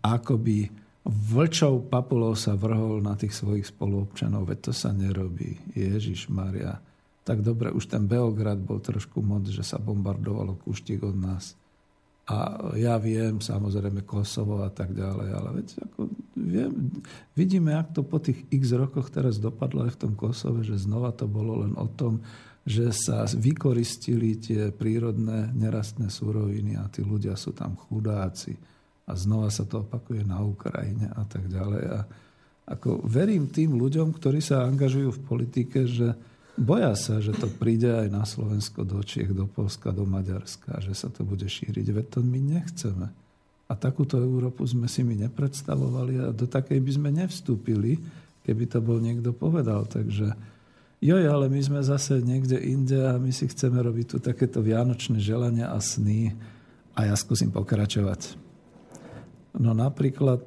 ako by vlčou papulou sa vrhol na tých svojich spoluobčanov, veď to sa nerobí. Ježiš Maria. Tak dobre, už ten Beograd bol trošku moc, že sa bombardovalo kúštik od nás. A ja viem, samozrejme Kosovo a tak ďalej, ale veď ako viem, vidíme, ak to po tých x rokoch teraz dopadlo aj v tom Kosove, že znova to bolo len o tom, že sa vykoristili tie prírodné nerastné súroviny a tí ľudia sú tam chudáci. A znova sa to opakuje na Ukrajine a tak ďalej. A ako verím tým ľuďom, ktorí sa angažujú v politike, že Boja sa, že to príde aj na Slovensko, do Čiech, do Polska, do Maďarska, že sa to bude šíriť. Veď to my nechceme. A takúto Európu sme si my nepredstavovali a do takej by sme nevstúpili, keby to bol niekto povedal. Takže joj, ale my sme zase niekde inde a my si chceme robiť tu takéto vianočné želania a sny a ja skúsim pokračovať. No napríklad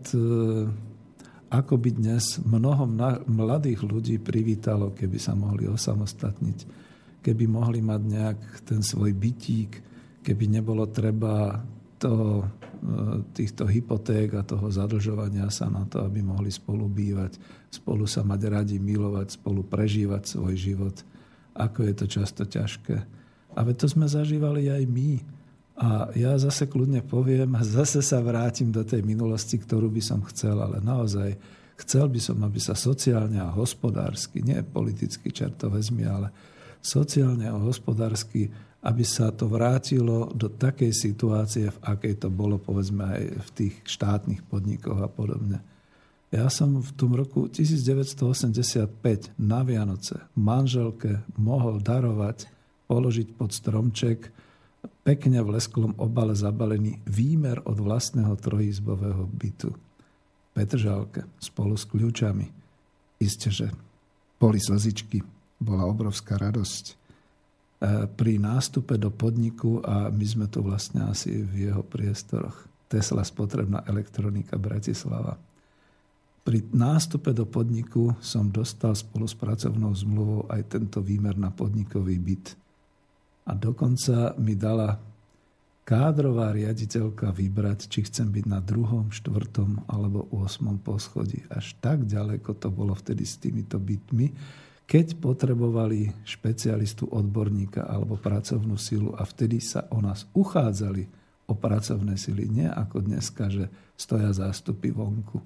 ako by dnes mnoho mladých ľudí privítalo, keby sa mohli osamostatniť, keby mohli mať nejak ten svoj bytík, keby nebolo treba toho, e, týchto hypoték a toho zadlžovania sa na to, aby mohli spolu bývať, spolu sa mať radi, milovať, spolu prežívať svoj život. Ako je to často ťažké. A to sme zažívali aj my. A ja zase kľudne poviem, zase sa vrátim do tej minulosti, ktorú by som chcel, ale naozaj chcel by som, aby sa sociálne a hospodársky, nie politicky čerto vezmi, ale sociálne a hospodársky, aby sa to vrátilo do takej situácie, v akej to bolo povedzme aj v tých štátnych podnikoch a podobne. Ja som v tom roku 1985 na Vianoce manželke mohol darovať, položiť pod stromček pekne v lesklom obale zabalený výmer od vlastného trojizbového bytu. Petržalke spolu s kľúčami. Isté, že boli slzičky, bola obrovská radosť. E, pri nástupe do podniku, a my sme tu vlastne asi v jeho priestoroch, Tesla spotrebná elektronika Bratislava. Pri nástupe do podniku som dostal spolu s pracovnou zmluvou aj tento výmer na podnikový byt a dokonca mi dala kádrová riaditeľka vybrať, či chcem byť na druhom, štvrtom alebo 8. poschodí. Až tak ďaleko to bolo vtedy s týmito bytmi, keď potrebovali špecialistu, odborníka alebo pracovnú silu a vtedy sa o nás uchádzali o pracovné sily. Nie ako dneska, že stoja zástupy vonku.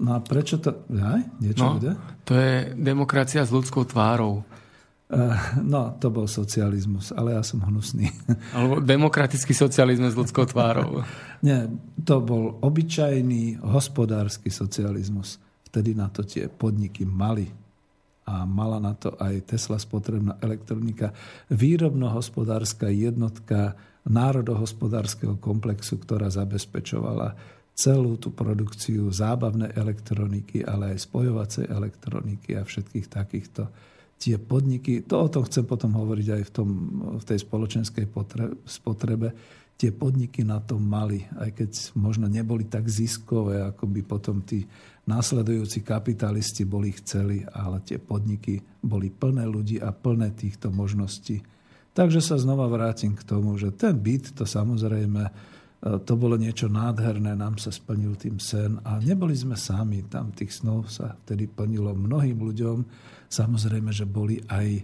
No a prečo to... Aj? Niečo no, bude? To je demokracia s ľudskou tvárou. Eh, no, to bol socializmus, ale ja som hnusný. Alebo demokratický socializmus s ľudskou tvárou. Nie, to bol obyčajný hospodársky socializmus. Vtedy na to tie podniky mali. A mala na to aj Tesla spotrebná elektronika. Výrobno-hospodárska jednotka národohospodárskeho komplexu, ktorá zabezpečovala celú tú produkciu zábavnej elektroniky, ale aj spojovacej elektroniky a všetkých takýchto tie podniky, to o tom chcem potom hovoriť aj v, tom, v tej spoločenskej spotrebe, tie podniky na to mali, aj keď možno neboli tak ziskové, ako by potom tí následujúci kapitalisti boli chceli, ale tie podniky boli plné ľudí a plné týchto možností. Takže sa znova vrátim k tomu, že ten byt, to samozrejme, e, to bolo niečo nádherné, nám sa splnil tým sen a neboli sme sami, tam tých snov sa vtedy plnilo mnohým ľuďom, Samozrejme, že boli aj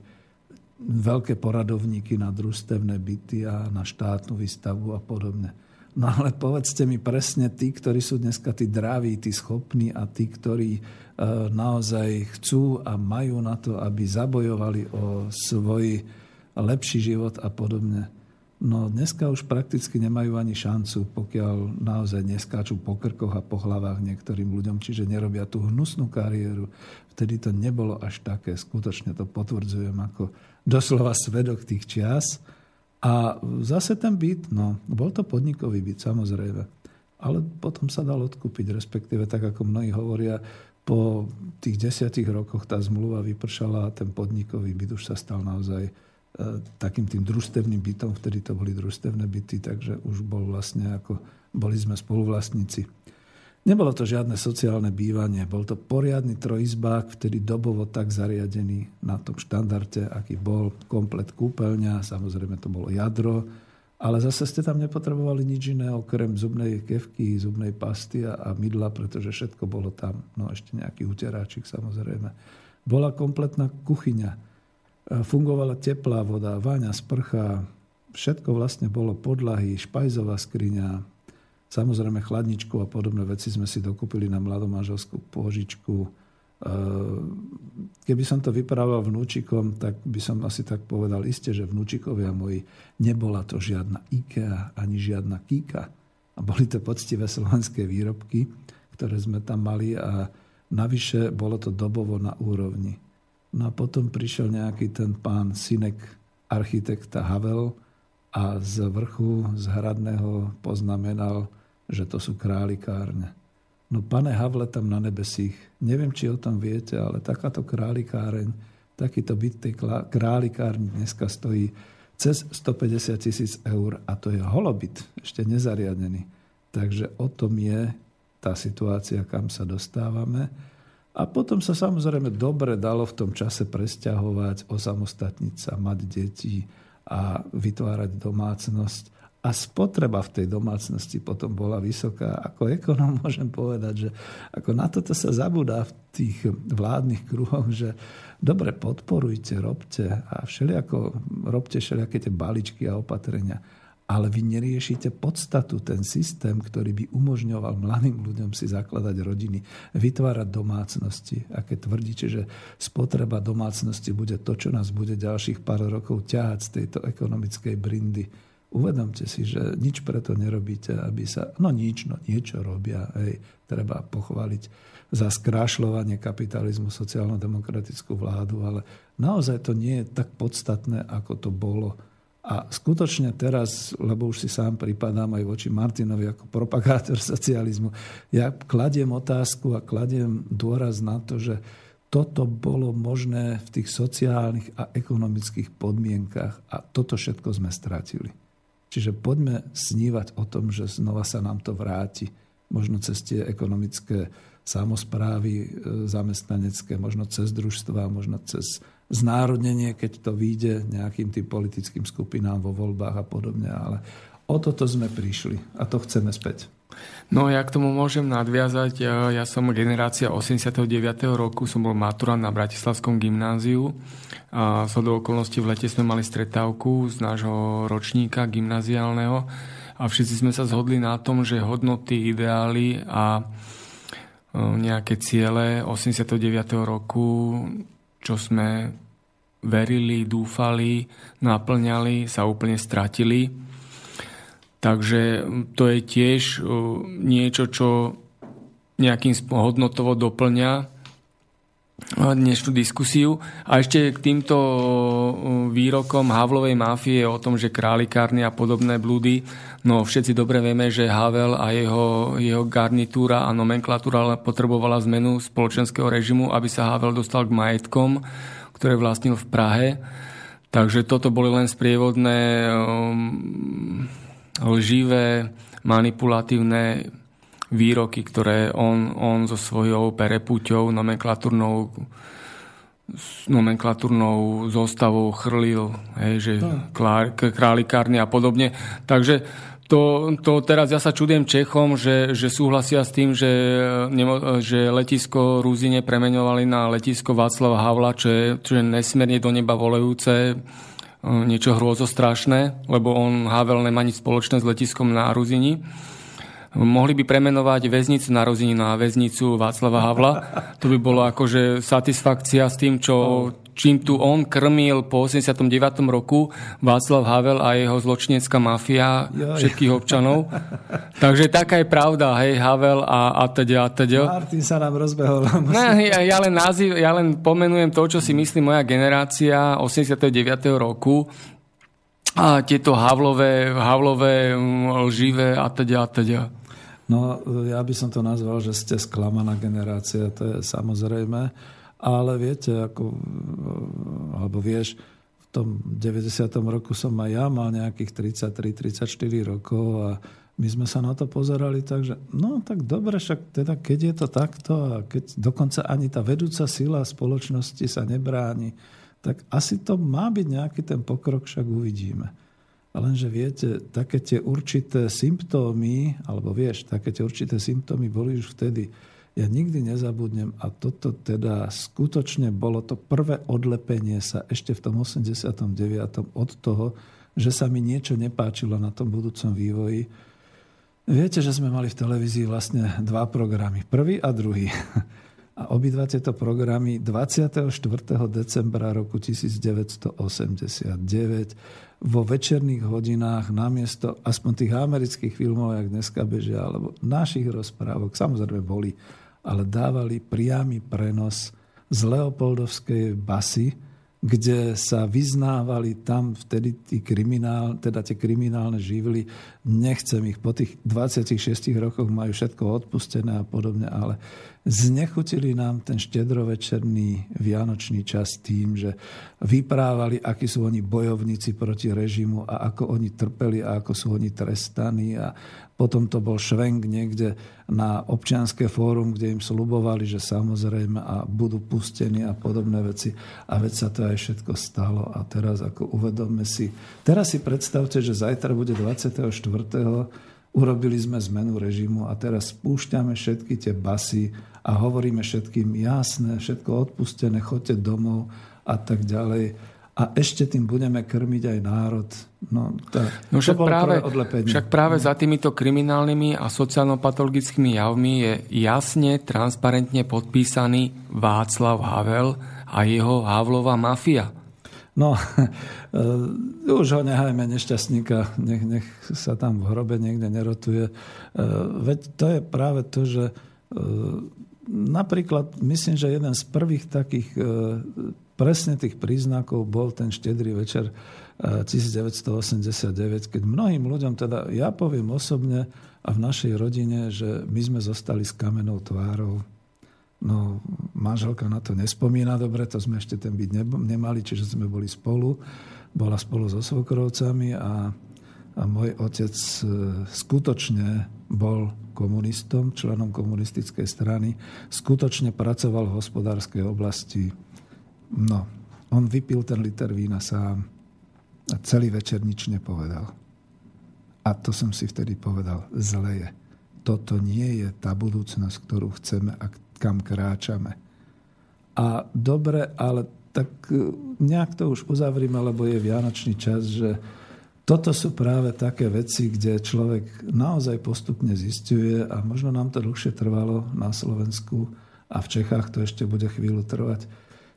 veľké poradovníky na družstevné byty a na štátnu výstavu a podobne. No ale povedzte mi presne tí, ktorí sú dneska tí draví, tí schopní a tí, ktorí e, naozaj chcú a majú na to, aby zabojovali o svoj lepší život a podobne. No dneska už prakticky nemajú ani šancu, pokiaľ naozaj neskáču po krkoch a po hlavách niektorým ľuďom, čiže nerobia tú hnusnú kariéru. Vtedy to nebolo až také, skutočne to potvrdzujem ako doslova svedok tých čias. A zase ten byt, no, bol to podnikový byt, samozrejme. Ale potom sa dal odkúpiť, respektíve tak ako mnohí hovoria, po tých desiatich rokoch tá zmluva vypršala a ten podnikový byt už sa stal naozaj E, takým tým družstevným bytom, vtedy to boli družstevné byty, takže už bol vlastne ako, boli sme spoluvlastníci. Nebolo to žiadne sociálne bývanie, bol to poriadny trojizbák, vtedy dobovo tak zariadený na tom štandarde, aký bol, komplet kúpeľňa, samozrejme to bolo jadro, ale zase ste tam nepotrebovali nič iné okrem zubnej kevky, zubnej pasty a, mydla, pretože všetko bolo tam. No ešte nejaký uteráčik samozrejme. Bola kompletná kuchyňa fungovala teplá voda, váňa, sprcha, všetko vlastne bolo podlahy, špajzová skriňa, samozrejme chladničku a podobné veci sme si dokúpili na mladomáželskú pôžičku. E, keby som to vyprával vnúčikom, tak by som asi tak povedal iste, že vnúčikovia moji nebola to žiadna IKEA ani žiadna Kika. A boli to poctivé slovenské výrobky, ktoré sme tam mali a navyše bolo to dobovo na úrovni. No a potom prišiel nejaký ten pán synek architekta Havel a z vrchu, z hradného poznamenal, že to sú králikárne. No pane Havle tam na nebesích, neviem, či o tom viete, ale takáto králikáreň, takýto byt tej králikárni dneska stojí cez 150 tisíc eur a to je holobyt, ešte nezariadený. Takže o tom je tá situácia, kam sa dostávame. A potom sa samozrejme dobre dalo v tom čase presťahovať, osamostatniť sa, mať deti a vytvárať domácnosť. A spotreba v tej domácnosti potom bola vysoká. Ako ekonom môžem povedať, že ako na toto sa zabúda v tých vládnych kruhoch, že dobre podporujte, robte a všelijako robte všelijaké tie baličky a opatrenia ale vy neriešite podstatu, ten systém, ktorý by umožňoval mladým ľuďom si zakladať rodiny, vytvárať domácnosti. A keď tvrdíte, že spotreba domácnosti bude to, čo nás bude ďalších pár rokov ťahať z tejto ekonomickej brindy, uvedomte si, že nič preto nerobíte, aby sa... No nič, no niečo robia. Hej, treba pochváliť za skrášľovanie kapitalizmu sociálno-demokratickú vládu, ale naozaj to nie je tak podstatné, ako to bolo a skutočne teraz, lebo už si sám pripadám aj voči Martinovi ako propagátor socializmu, ja kladiem otázku a kladiem dôraz na to, že toto bolo možné v tých sociálnych a ekonomických podmienkach a toto všetko sme stratili. Čiže poďme snívať o tom, že znova sa nám to vráti. Možno cez tie ekonomické samozprávy e, zamestnanecké, možno cez družstva, možno cez znárodnenie, keď to vyjde nejakým tým politickým skupinám vo voľbách a podobne, ale o toto sme prišli a to chceme späť. No ja k tomu môžem nadviazať. Ja, ja som generácia 89. roku, som bol maturant na Bratislavskom gymnáziu. A z do okolností v lete sme mali stretávku z nášho ročníka gymnáziálneho a všetci sme sa zhodli na tom, že hodnoty, ideály a nejaké ciele 89. roku čo sme verili, dúfali, naplňali, sa úplne stratili. Takže to je tiež niečo, čo nejakým hodnotovo doplňa dnešnú diskusiu. A ešte k týmto výrokom Havlovej mafie o tom, že králikárny a podobné blúdy, no všetci dobre vieme, že Havel a jeho, jeho garnitúra a nomenklatúra potrebovala zmenu spoločenského režimu, aby sa Havel dostal k majetkom, ktoré vlastnil v Prahe. Takže toto boli len sprievodné um, lživé, manipulatívne výroky, ktoré on, on so svojou perepuťou, nomenklatúrnou nomenklatúrnou zostavou chrlil, hej, že no. králikárne a podobne. Takže to, to teraz ja sa čudujem Čechom, že, že súhlasia s tým, že, že letisko Rúzine premenovali na letisko Václava Havla, čo je, čo je nesmierne do neba volejúce, niečo hrôzostrašné, lebo on Havel nemá nič spoločné s letiskom na Ruzini. Mohli by premenovať väznicu na Rozinu na väznicu Václava Havla. To by bolo akože satisfakcia s tým, čo, čím tu on krmil po 89. roku Václav Havel a jeho zločinecká mafia Joj. všetkých občanov. Takže taká je pravda, hej, Havel a, a teda, a teda. Martin sa nám rozbehol. Ne, ja, ja, len náziv, ja len pomenujem to, čo si myslí moja generácia 89. roku a tieto Havlové, Havlové mm, lživé a teda a teda. No, ja by som to nazval, že ste sklamaná generácia, to je samozrejme. Ale viete, ako, alebo vieš, v tom 90. roku som aj ja mal nejakých 33-34 rokov a my sme sa na to pozerali tak, že no tak dobre, však teda keď je to takto a keď dokonca ani tá vedúca sila spoločnosti sa nebráni, tak asi to má byť nejaký ten pokrok, však uvidíme. Lenže viete, také tie určité symptómy, alebo vieš, také tie určité symptómy boli už vtedy. Ja nikdy nezabudnem a toto teda skutočne bolo to prvé odlepenie sa ešte v tom 89. od toho, že sa mi niečo nepáčilo na tom budúcom vývoji. Viete, že sme mali v televízii vlastne dva programy. Prvý a druhý. A obidva tieto programy 24. decembra roku 1989 vo večerných hodinách namiesto aspoň tých amerických filmov, jak dneska bežia, alebo našich rozprávok, samozrejme boli, ale dávali priamy prenos z Leopoldovskej basy, kde sa vyznávali tam vtedy tí kriminál, teda tie kriminálne živly. Nechcem ich, po tých 26 rokoch majú všetko odpustené a podobne, ale znechutili nám ten štedrovečerný vianočný čas tým, že vyprávali, akí sú oni bojovníci proti režimu a ako oni trpeli a ako sú oni trestaní a potom to bol švenk niekde na občianské fórum, kde im slubovali, že samozrejme a budú pustení a podobné veci. A veď sa to aj všetko stalo. A teraz ako uvedomme si, teraz si predstavte, že zajtra bude 24. Urobili sme zmenu režimu a teraz spúšťame všetky tie basy a hovoríme všetkým jasné, všetko odpustené, chodte domov a tak ďalej a ešte tým budeme krmiť aj národ. No, to, no však, práve, však práve za týmito kriminálnymi a sociálno-patologickými javmi je jasne, transparentne podpísaný Václav Havel a jeho Havlová mafia. No, už ho nehajme nešťastníka, nech, nech sa tam v hrobe niekde nerotuje. Veď to je práve to, že napríklad, myslím, že jeden z prvých takých presne tých príznakov bol ten štedrý večer 1989, eh, keď mnohým ľuďom, teda ja poviem osobne a v našej rodine, že my sme zostali s kamenou tvárou. No, manželka na to nespomína dobre, to sme ešte ten byt nemali, čiže sme boli spolu. Bola spolu so svokrovcami a, a môj otec eh, skutočne bol komunistom, členom komunistickej strany, skutočne pracoval v hospodárskej oblasti, No, on vypil ten liter vína sám a celý večer nič nepovedal. A to som si vtedy povedal, zle je. Toto nie je tá budúcnosť, ktorú chceme a kam kráčame. A dobre, ale tak e, nejak to už uzavrime, lebo je vianočný čas, že toto sú práve také veci, kde človek naozaj postupne zistuje a možno nám to dlhšie trvalo na Slovensku a v Čechách to ešte bude chvíľu trvať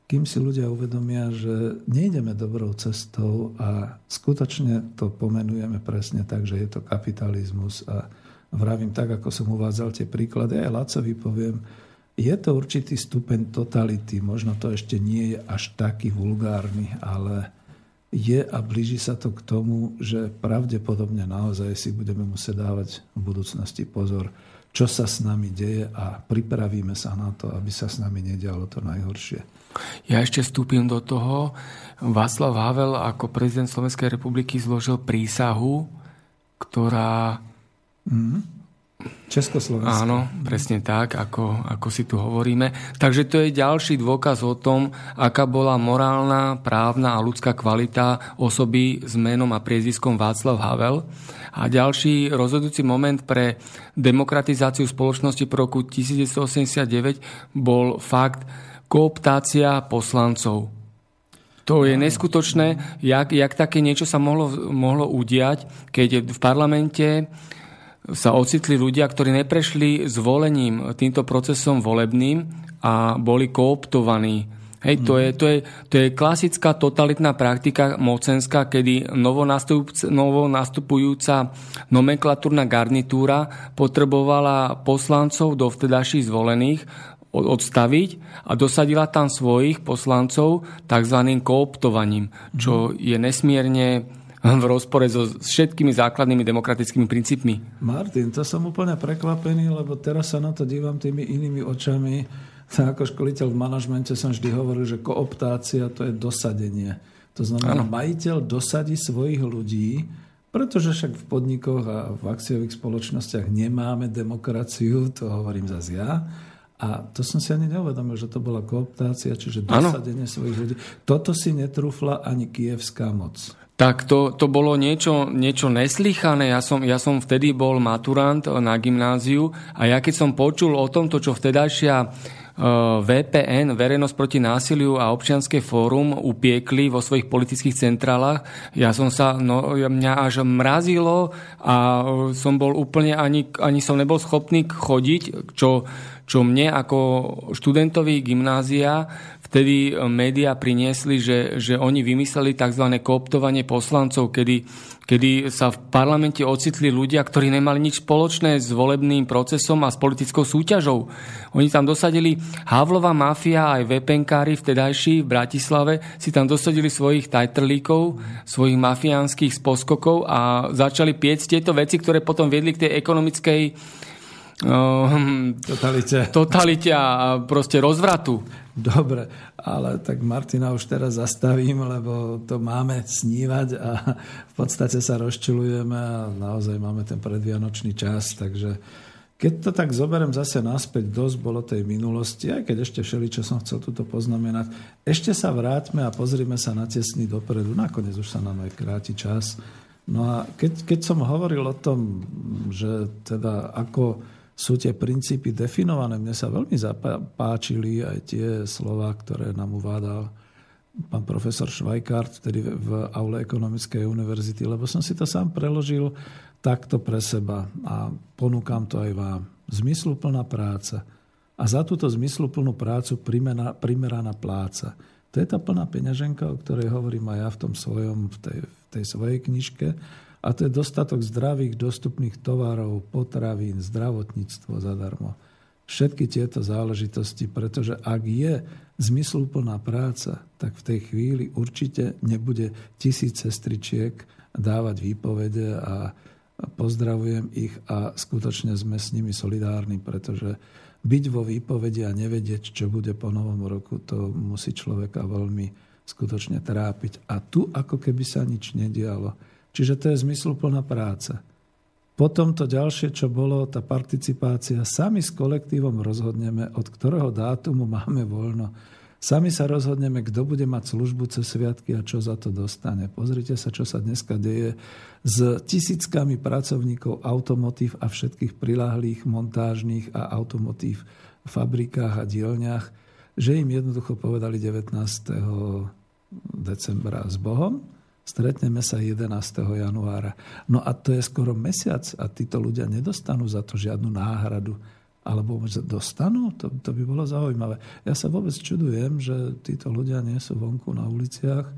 kým si ľudia uvedomia, že nejdeme dobrou cestou a skutočne to pomenujeme presne tak, že je to kapitalizmus a vravím tak, ako som uvádzal tie príklady, aj Lacovi poviem, je to určitý stupeň totality, možno to ešte nie je až taký vulgárny, ale je a blíži sa to k tomu, že pravdepodobne naozaj si budeme musieť dávať v budúcnosti pozor, čo sa s nami deje a pripravíme sa na to, aby sa s nami nedialo to najhoršie. Ja ešte vstúpim do toho. Václav Havel ako prezident Slovenskej republiky zložil prísahu, ktorá... Mm. Československo. Áno, presne tak, ako, ako si tu hovoríme. Takže to je ďalší dôkaz o tom, aká bola morálna, právna a ľudská kvalita osoby s menom a priezviskom Václav Havel. A ďalší rozhodujúci moment pre demokratizáciu spoločnosti po roku 1989 bol fakt, kooptácia poslancov. To je neskutočné, jak, jak také niečo sa mohlo, mohlo udiať, keď v parlamente sa ocitli ľudia, ktorí neprešli zvolením týmto procesom volebným a boli kooptovaní Hej, to, je, to, je, to je klasická totalitná praktika mocenská, kedy novo nastupujúca nomenklatúrna garnitúra potrebovala poslancov do vtedajších zvolených odstaviť a dosadila tam svojich poslancov tzv. kooptovaním, čo je nesmierne v rozpore so všetkými základnými demokratickými princípmi. Martin, to som úplne prekvapený, lebo teraz sa na to dívam tými inými očami ako školiteľ v manažmente som vždy hovoril, že kooptácia to je dosadenie. To znamená, ano. majiteľ dosadí svojich ľudí, pretože však v podnikoch a v akciových spoločnostiach nemáme demokraciu, to hovorím zase ja. A to som si ani neuvedomil, že to bola kooptácia, čiže dosadenie ano. svojich ľudí. Toto si netrúfla ani kievská moc. Tak to, to bolo niečo, niečo neslychané. Ja som, ja som vtedy bol maturant na gymnáziu a ja keď som počul o tomto, čo vtedajšia Eh, VPN, Verejnosť proti násiliu a občianske fórum upiekli vo svojich politických centrálach. Ja som sa, no, mňa až mrazilo a som bol úplne, ani, ani som nebol schopný chodiť, čo, čo mne ako študentovi gymnázia vtedy médiá priniesli, že, že oni vymysleli tzv. kooptovanie poslancov, kedy, kedy sa v parlamente ocitli ľudia, ktorí nemali nič spoločné s volebným procesom a s politickou súťažou. Oni tam dosadili Havlova mafia aj VPNkári vtedajší v Bratislave si tam dosadili svojich tajtrlíkov, svojich mafiánskych sposkokov a začali piecť tieto veci, ktoré potom viedli k tej ekonomickej totalite. totalite a proste rozvratu. Dobre, ale tak Martina už teraz zastavím, lebo to máme snívať a v podstate sa rozčilujeme a naozaj máme ten predvianočný čas, takže keď to tak zoberiem zase naspäť, dosť bolo tej minulosti, aj keď ešte všeli, čo som chcel túto poznamenať, ešte sa vráťme a pozrime sa na tesný dopredu. Nakoniec už sa nám aj kráti čas. No a keď, keď som hovoril o tom, že teda ako sú tie princípy definované. Mne sa veľmi zapáčili aj tie slova, ktoré nám uvádal pán profesor Švajkart, vtedy v aule ekonomickej univerzity, lebo som si to sám preložil takto pre seba a ponúkam to aj vám. Zmysluplná práca. A za túto zmysluplnú prácu primeraná pláca. To je tá plná peňaženka, o ktorej hovorím aj ja v tom svojom, v tej, v tej svojej knižke a to je dostatok zdravých, dostupných tovarov, potravín, zdravotníctvo zadarmo. Všetky tieto záležitosti, pretože ak je zmysluplná práca, tak v tej chvíli určite nebude tisíc sestričiek dávať výpovede a pozdravujem ich a skutočne sme s nimi solidárni, pretože byť vo výpovedi a nevedieť, čo bude po novom roku, to musí človeka veľmi skutočne trápiť. A tu ako keby sa nič nedialo Čiže to je zmysluplná práca. Potom to ďalšie, čo bolo, tá participácia, sami s kolektívom rozhodneme, od ktorého dátumu máme voľno. Sami sa rozhodneme, kto bude mať službu cez sviatky a čo za to dostane. Pozrite sa, čo sa dneska deje s tisíckami pracovníkov automotív a všetkých prilahlých montážnych a automotív fabrikách a dielňach, že im jednoducho povedali 19. decembra s Bohom Stretneme sa 11. januára. No a to je skoro mesiac a títo ľudia nedostanú za to žiadnu náhradu. Alebo dostanú? To, to by bolo zaujímavé. Ja sa vôbec čudujem, že títo ľudia nie sú vonku na uliciach.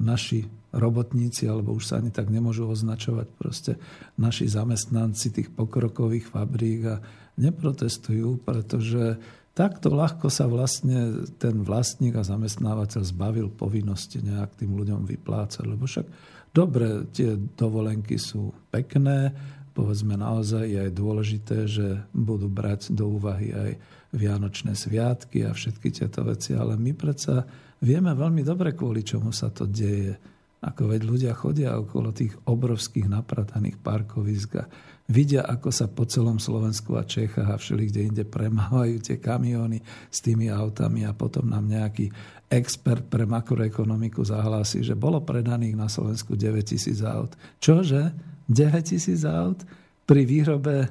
Naši robotníci, alebo už sa ani tak nemôžu označovať, proste naši zamestnanci tých pokrokových fabrík a neprotestujú, pretože Takto ľahko sa vlastne ten vlastník a zamestnávateľ zbavil povinnosti nejak tým ľuďom vyplácať. Lebo však dobre, tie dovolenky sú pekné, povedzme naozaj je aj dôležité, že budú brať do úvahy aj Vianočné sviatky a všetky tieto veci, ale my predsa vieme veľmi dobre, kvôli čomu sa to deje. Ako veď ľudia chodia okolo tých obrovských naprataných parkovisk a vidia, ako sa po celom Slovensku a Čechách a všeli inde premávajú tie kamióny s tými autami a potom nám nejaký expert pre makroekonomiku zahlási, že bolo predaných na Slovensku 9 tisíc aut. Čože? 9 tisíc aut? Pri výrobe,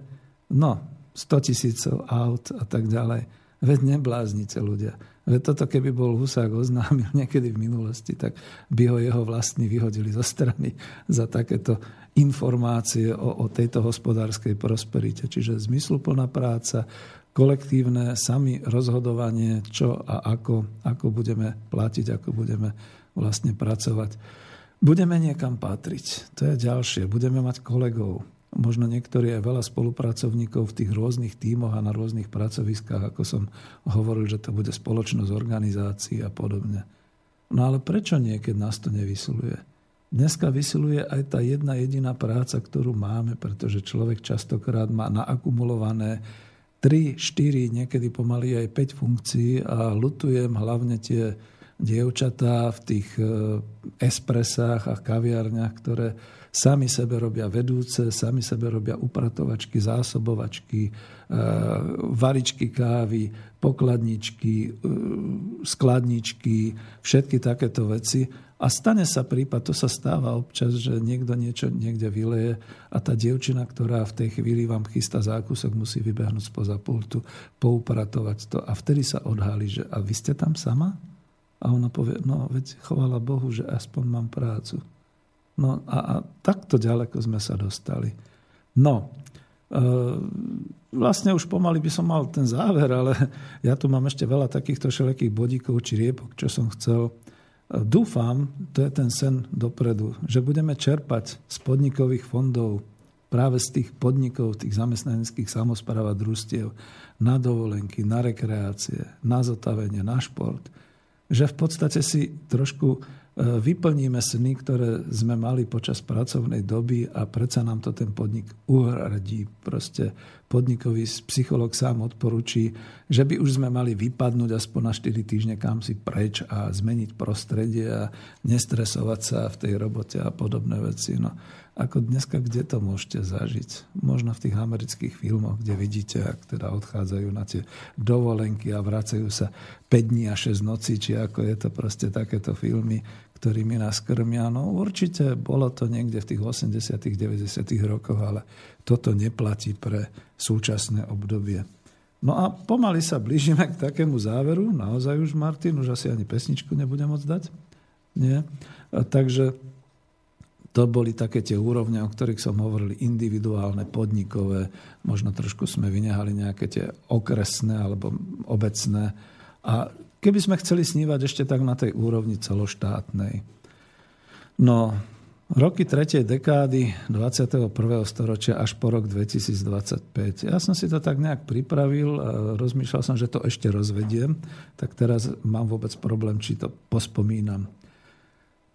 no, 100 tisícov aut a tak ďalej. Veď nebláznite ľudia. Veď toto keby bol Husák oznámil niekedy v minulosti, tak by ho jeho vlastní vyhodili zo strany za takéto informácie o, o tejto hospodárskej prosperite. Čiže zmysluplná práca, kolektívne sami rozhodovanie, čo a ako, ako budeme platiť, ako budeme vlastne pracovať. Budeme niekam patriť. To je ďalšie. Budeme mať kolegov. Možno niektorí aj veľa spolupracovníkov v tých rôznych tímoch a na rôznych pracoviskách, ako som hovoril, že to bude spoločnosť organizácií a podobne. No ale prečo nie, keď nás to nevysiluje? Dneska vysiluje aj tá jedna jediná práca, ktorú máme, pretože človek častokrát má naakumulované 3, 4, niekedy pomaly aj 5 funkcií a lutujem hlavne tie dievčatá v tých e, espresách a kaviarniach, ktoré sami sebe robia vedúce, sami sebe robia upratovačky, zásobovačky, e, varičky kávy, pokladničky, e, skladničky, všetky takéto veci. A stane sa prípad, to sa stáva občas, že niekto niečo niekde vyleje a tá dievčina, ktorá v tej chvíli vám chystá zákusok, musí vybehnúť spoza pultu, poupratovať to a vtedy sa odhalí, že a vy ste tam sama? A ona povie, no veď chovala Bohu, že aspoň mám prácu. No a, a takto ďaleko sme sa dostali. No, e, vlastne už pomaly by som mal ten záver, ale ja tu mám ešte veľa takýchto všelijakých bodíkov či riepok, čo som chcel. Dúfam, to je ten sen dopredu, že budeme čerpať z podnikových fondov práve z tých podnikov, tých zamestnaneckých samozpráv a družstiev na dovolenky, na rekreácie, na zotavenie, na šport – že v podstate si trošku vyplníme sny, ktoré sme mali počas pracovnej doby a predsa nám to ten podnik uhradí. Proste podnikový psycholog sám odporúči, že by už sme mali vypadnúť aspoň na 4 týždne kam si preč a zmeniť prostredie a nestresovať sa v tej robote a podobné veci. No, ako dneska, kde to môžete zažiť? Možno v tých amerických filmoch, kde vidíte, ak teda odchádzajú na tie dovolenky a vracajú sa 5 dní a 6 nocí, či ako je to proste takéto filmy, ktorými nás krmia. No určite bolo to niekde v tých 80 90 rokoch, ale toto neplatí pre súčasné obdobie. No a pomaly sa blížime k takému záveru. Naozaj už, Martin, už asi ani pesničku nebudem môcť dať. Nie? A takže to boli také tie úrovne, o ktorých som hovoril, individuálne, podnikové, možno trošku sme vynehali nejaké tie okresné alebo obecné. A keby sme chceli snívať ešte tak na tej úrovni celoštátnej. No, roky tretej dekády 21. storočia až po rok 2025. Ja som si to tak nejak pripravil a rozmýšľal som, že to ešte rozvediem, tak teraz mám vôbec problém, či to pospomínam.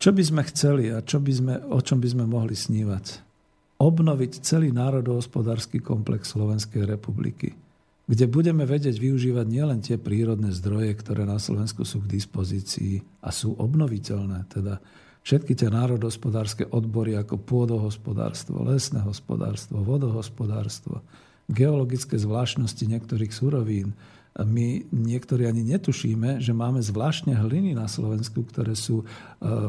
Čo by sme chceli a čo by sme, o čom by sme mohli snívať? Obnoviť celý národohospodársky komplex Slovenskej republiky, kde budeme vedieť využívať nielen tie prírodné zdroje, ktoré na Slovensku sú k dispozícii a sú obnoviteľné, teda všetky tie národohospodárske odbory ako pôdohospodárstvo, lesné hospodárstvo, vodohospodárstvo, geologické zvláštnosti niektorých surovín, my niektorí ani netušíme, že máme zvláštne hliny na Slovensku, ktoré sú e,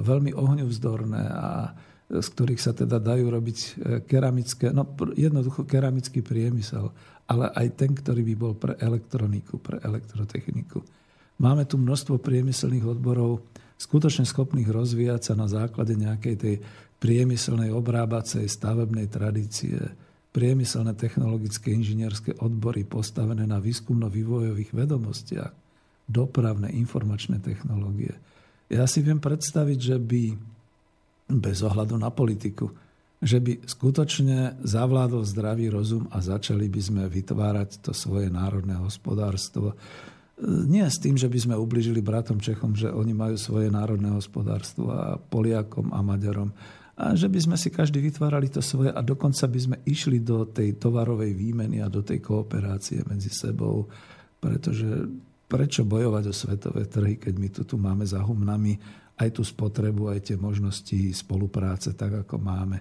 veľmi ohňovzdorné a z ktorých sa teda dajú robiť e, keramické, no jednoducho keramický priemysel, ale aj ten, ktorý by bol pre elektroniku, pre elektrotechniku. Máme tu množstvo priemyselných odborov, skutočne schopných rozvíjať sa na základe nejakej tej priemyselnej obrábacej stavebnej tradície, priemyselné technologické inžinierské odbory postavené na výskumno-vývojových vedomostiach, dopravné informačné technológie. Ja si viem predstaviť, že by bez ohľadu na politiku, že by skutočne zavládol zdravý rozum a začali by sme vytvárať to svoje národné hospodárstvo. Nie s tým, že by sme ubližili bratom Čechom, že oni majú svoje národné hospodárstvo a Poliakom a Maďarom, a že by sme si každý vytvárali to svoje a dokonca by sme išli do tej tovarovej výmeny a do tej kooperácie medzi sebou, pretože prečo bojovať o svetové trhy, keď my tu, tu máme za humnami aj tú spotrebu, aj tie možnosti spolupráce, tak ako máme.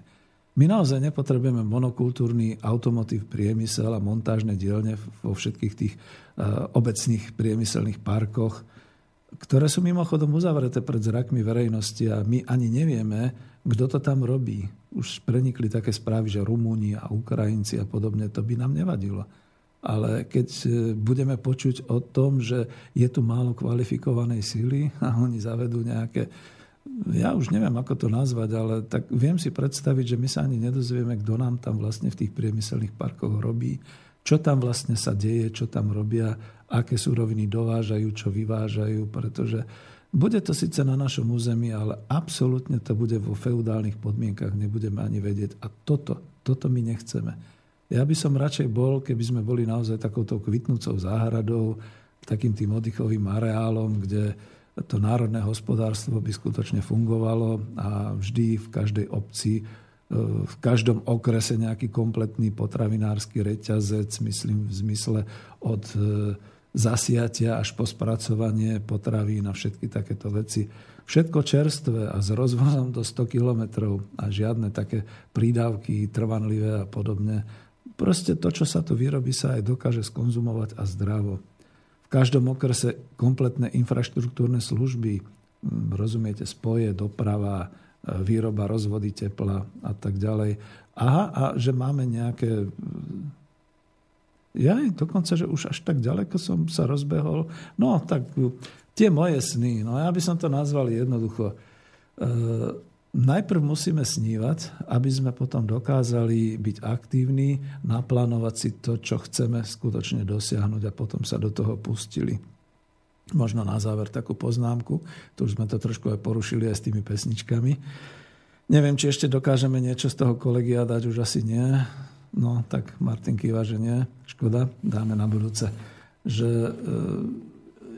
My naozaj nepotrebujeme monokultúrny automotív priemysel a montážne dielne vo všetkých tých uh, obecných priemyselných parkoch, ktoré sú mimochodom uzavreté pred zrakmi verejnosti a my ani nevieme, kto to tam robí. Už prenikli také správy, že Rumúni a Ukrajinci a podobne, to by nám nevadilo. Ale keď e, budeme počuť o tom, že je tu málo kvalifikovanej síly a oni zavedú nejaké ja už neviem, ako to nazvať, ale tak viem si predstaviť, že my sa ani nedozvieme, kto nám tam vlastne v tých priemyselných parkoch robí, čo tam vlastne sa deje, čo tam robia, aké súroviny dovážajú, čo vyvážajú, pretože bude to síce na našom území, ale absolútne to bude vo feudálnych podmienkach, nebudeme ani vedieť. A toto, toto my nechceme. Ja by som radšej bol, keby sme boli naozaj takouto kvitnúcou záhradou, takým tým oddychovým areálom, kde to národné hospodárstvo by skutočne fungovalo a vždy v každej obci v každom okrese nejaký kompletný potravinársky reťazec, myslím v zmysle od e, zasiatia až po spracovanie potravín a všetky takéto veci. Všetko čerstvé a s rozvozom do 100 kilometrov a žiadne také prídavky trvanlivé a podobne. Proste to, čo sa tu vyrobí, sa aj dokáže skonzumovať a zdravo. Každom okrese kompletné infraštruktúrne služby, rozumiete, spoje, doprava, výroba rozvody tepla a tak ďalej. Aha, a že máme nejaké... Ja dokonca, že už až tak ďaleko som sa rozbehol. No, tak tie moje sny, no ja by som to nazval jednoducho. E, najprv musíme snívať, aby sme potom dokázali byť aktívni, naplánovať si to, čo chceme skutočne dosiahnuť a potom sa do toho pustili. Možno na záver takú poznámku, tu už sme to trošku aj porušili aj s tými pesničkami. Neviem, či ešte dokážeme niečo z toho kolegia dať, už asi nie. No, tak Martin kýva, že nie. Škoda, dáme na budúce. Že, e,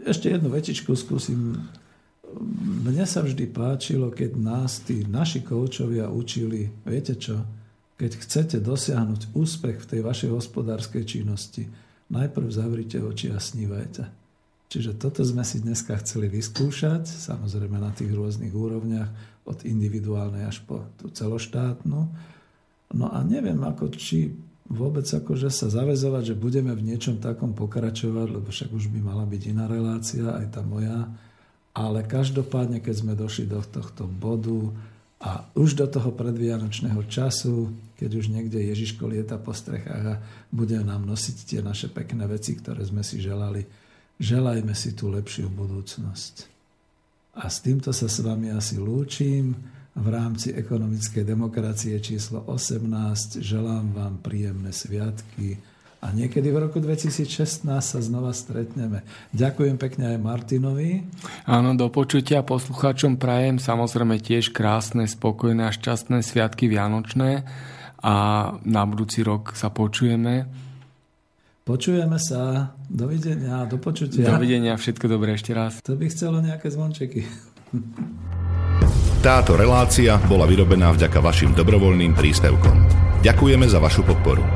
ešte jednu vetičku skúsim. Mne sa vždy páčilo, keď nás tí naši koučovia učili, viete čo, keď chcete dosiahnuť úspech v tej vašej hospodárskej činnosti, najprv zavrite oči a snívajte. Čiže toto sme si dneska chceli vyskúšať, samozrejme na tých rôznych úrovniach, od individuálnej až po tú celoštátnu. No a neviem, ako či vôbec akože sa zavezovať, že budeme v niečom takom pokračovať, lebo však už by mala byť iná relácia, aj tá moja. Ale každopádne, keď sme došli do tohto bodu a už do toho predvianočného času, keď už niekde Ježiško lieta po strechách a bude nám nosiť tie naše pekné veci, ktoré sme si želali, Želajme si tú lepšiu budúcnosť. A s týmto sa s vami asi lúčim v rámci ekonomickej demokracie číslo 18. Želám vám príjemné sviatky a niekedy v roku 2016 sa znova stretneme. Ďakujem pekne aj Martinovi. Áno, do počutia poslucháčom prajem samozrejme tiež krásne, spokojné a šťastné sviatky Vianočné a na budúci rok sa počujeme Počujeme sa. Dovidenia, do počutia. Dovidenia, všetko dobré ešte raz. To by chcelo nejaké zvončeky. Táto relácia bola vyrobená vďaka vašim dobrovoľným príspevkom. Ďakujeme za vašu podporu.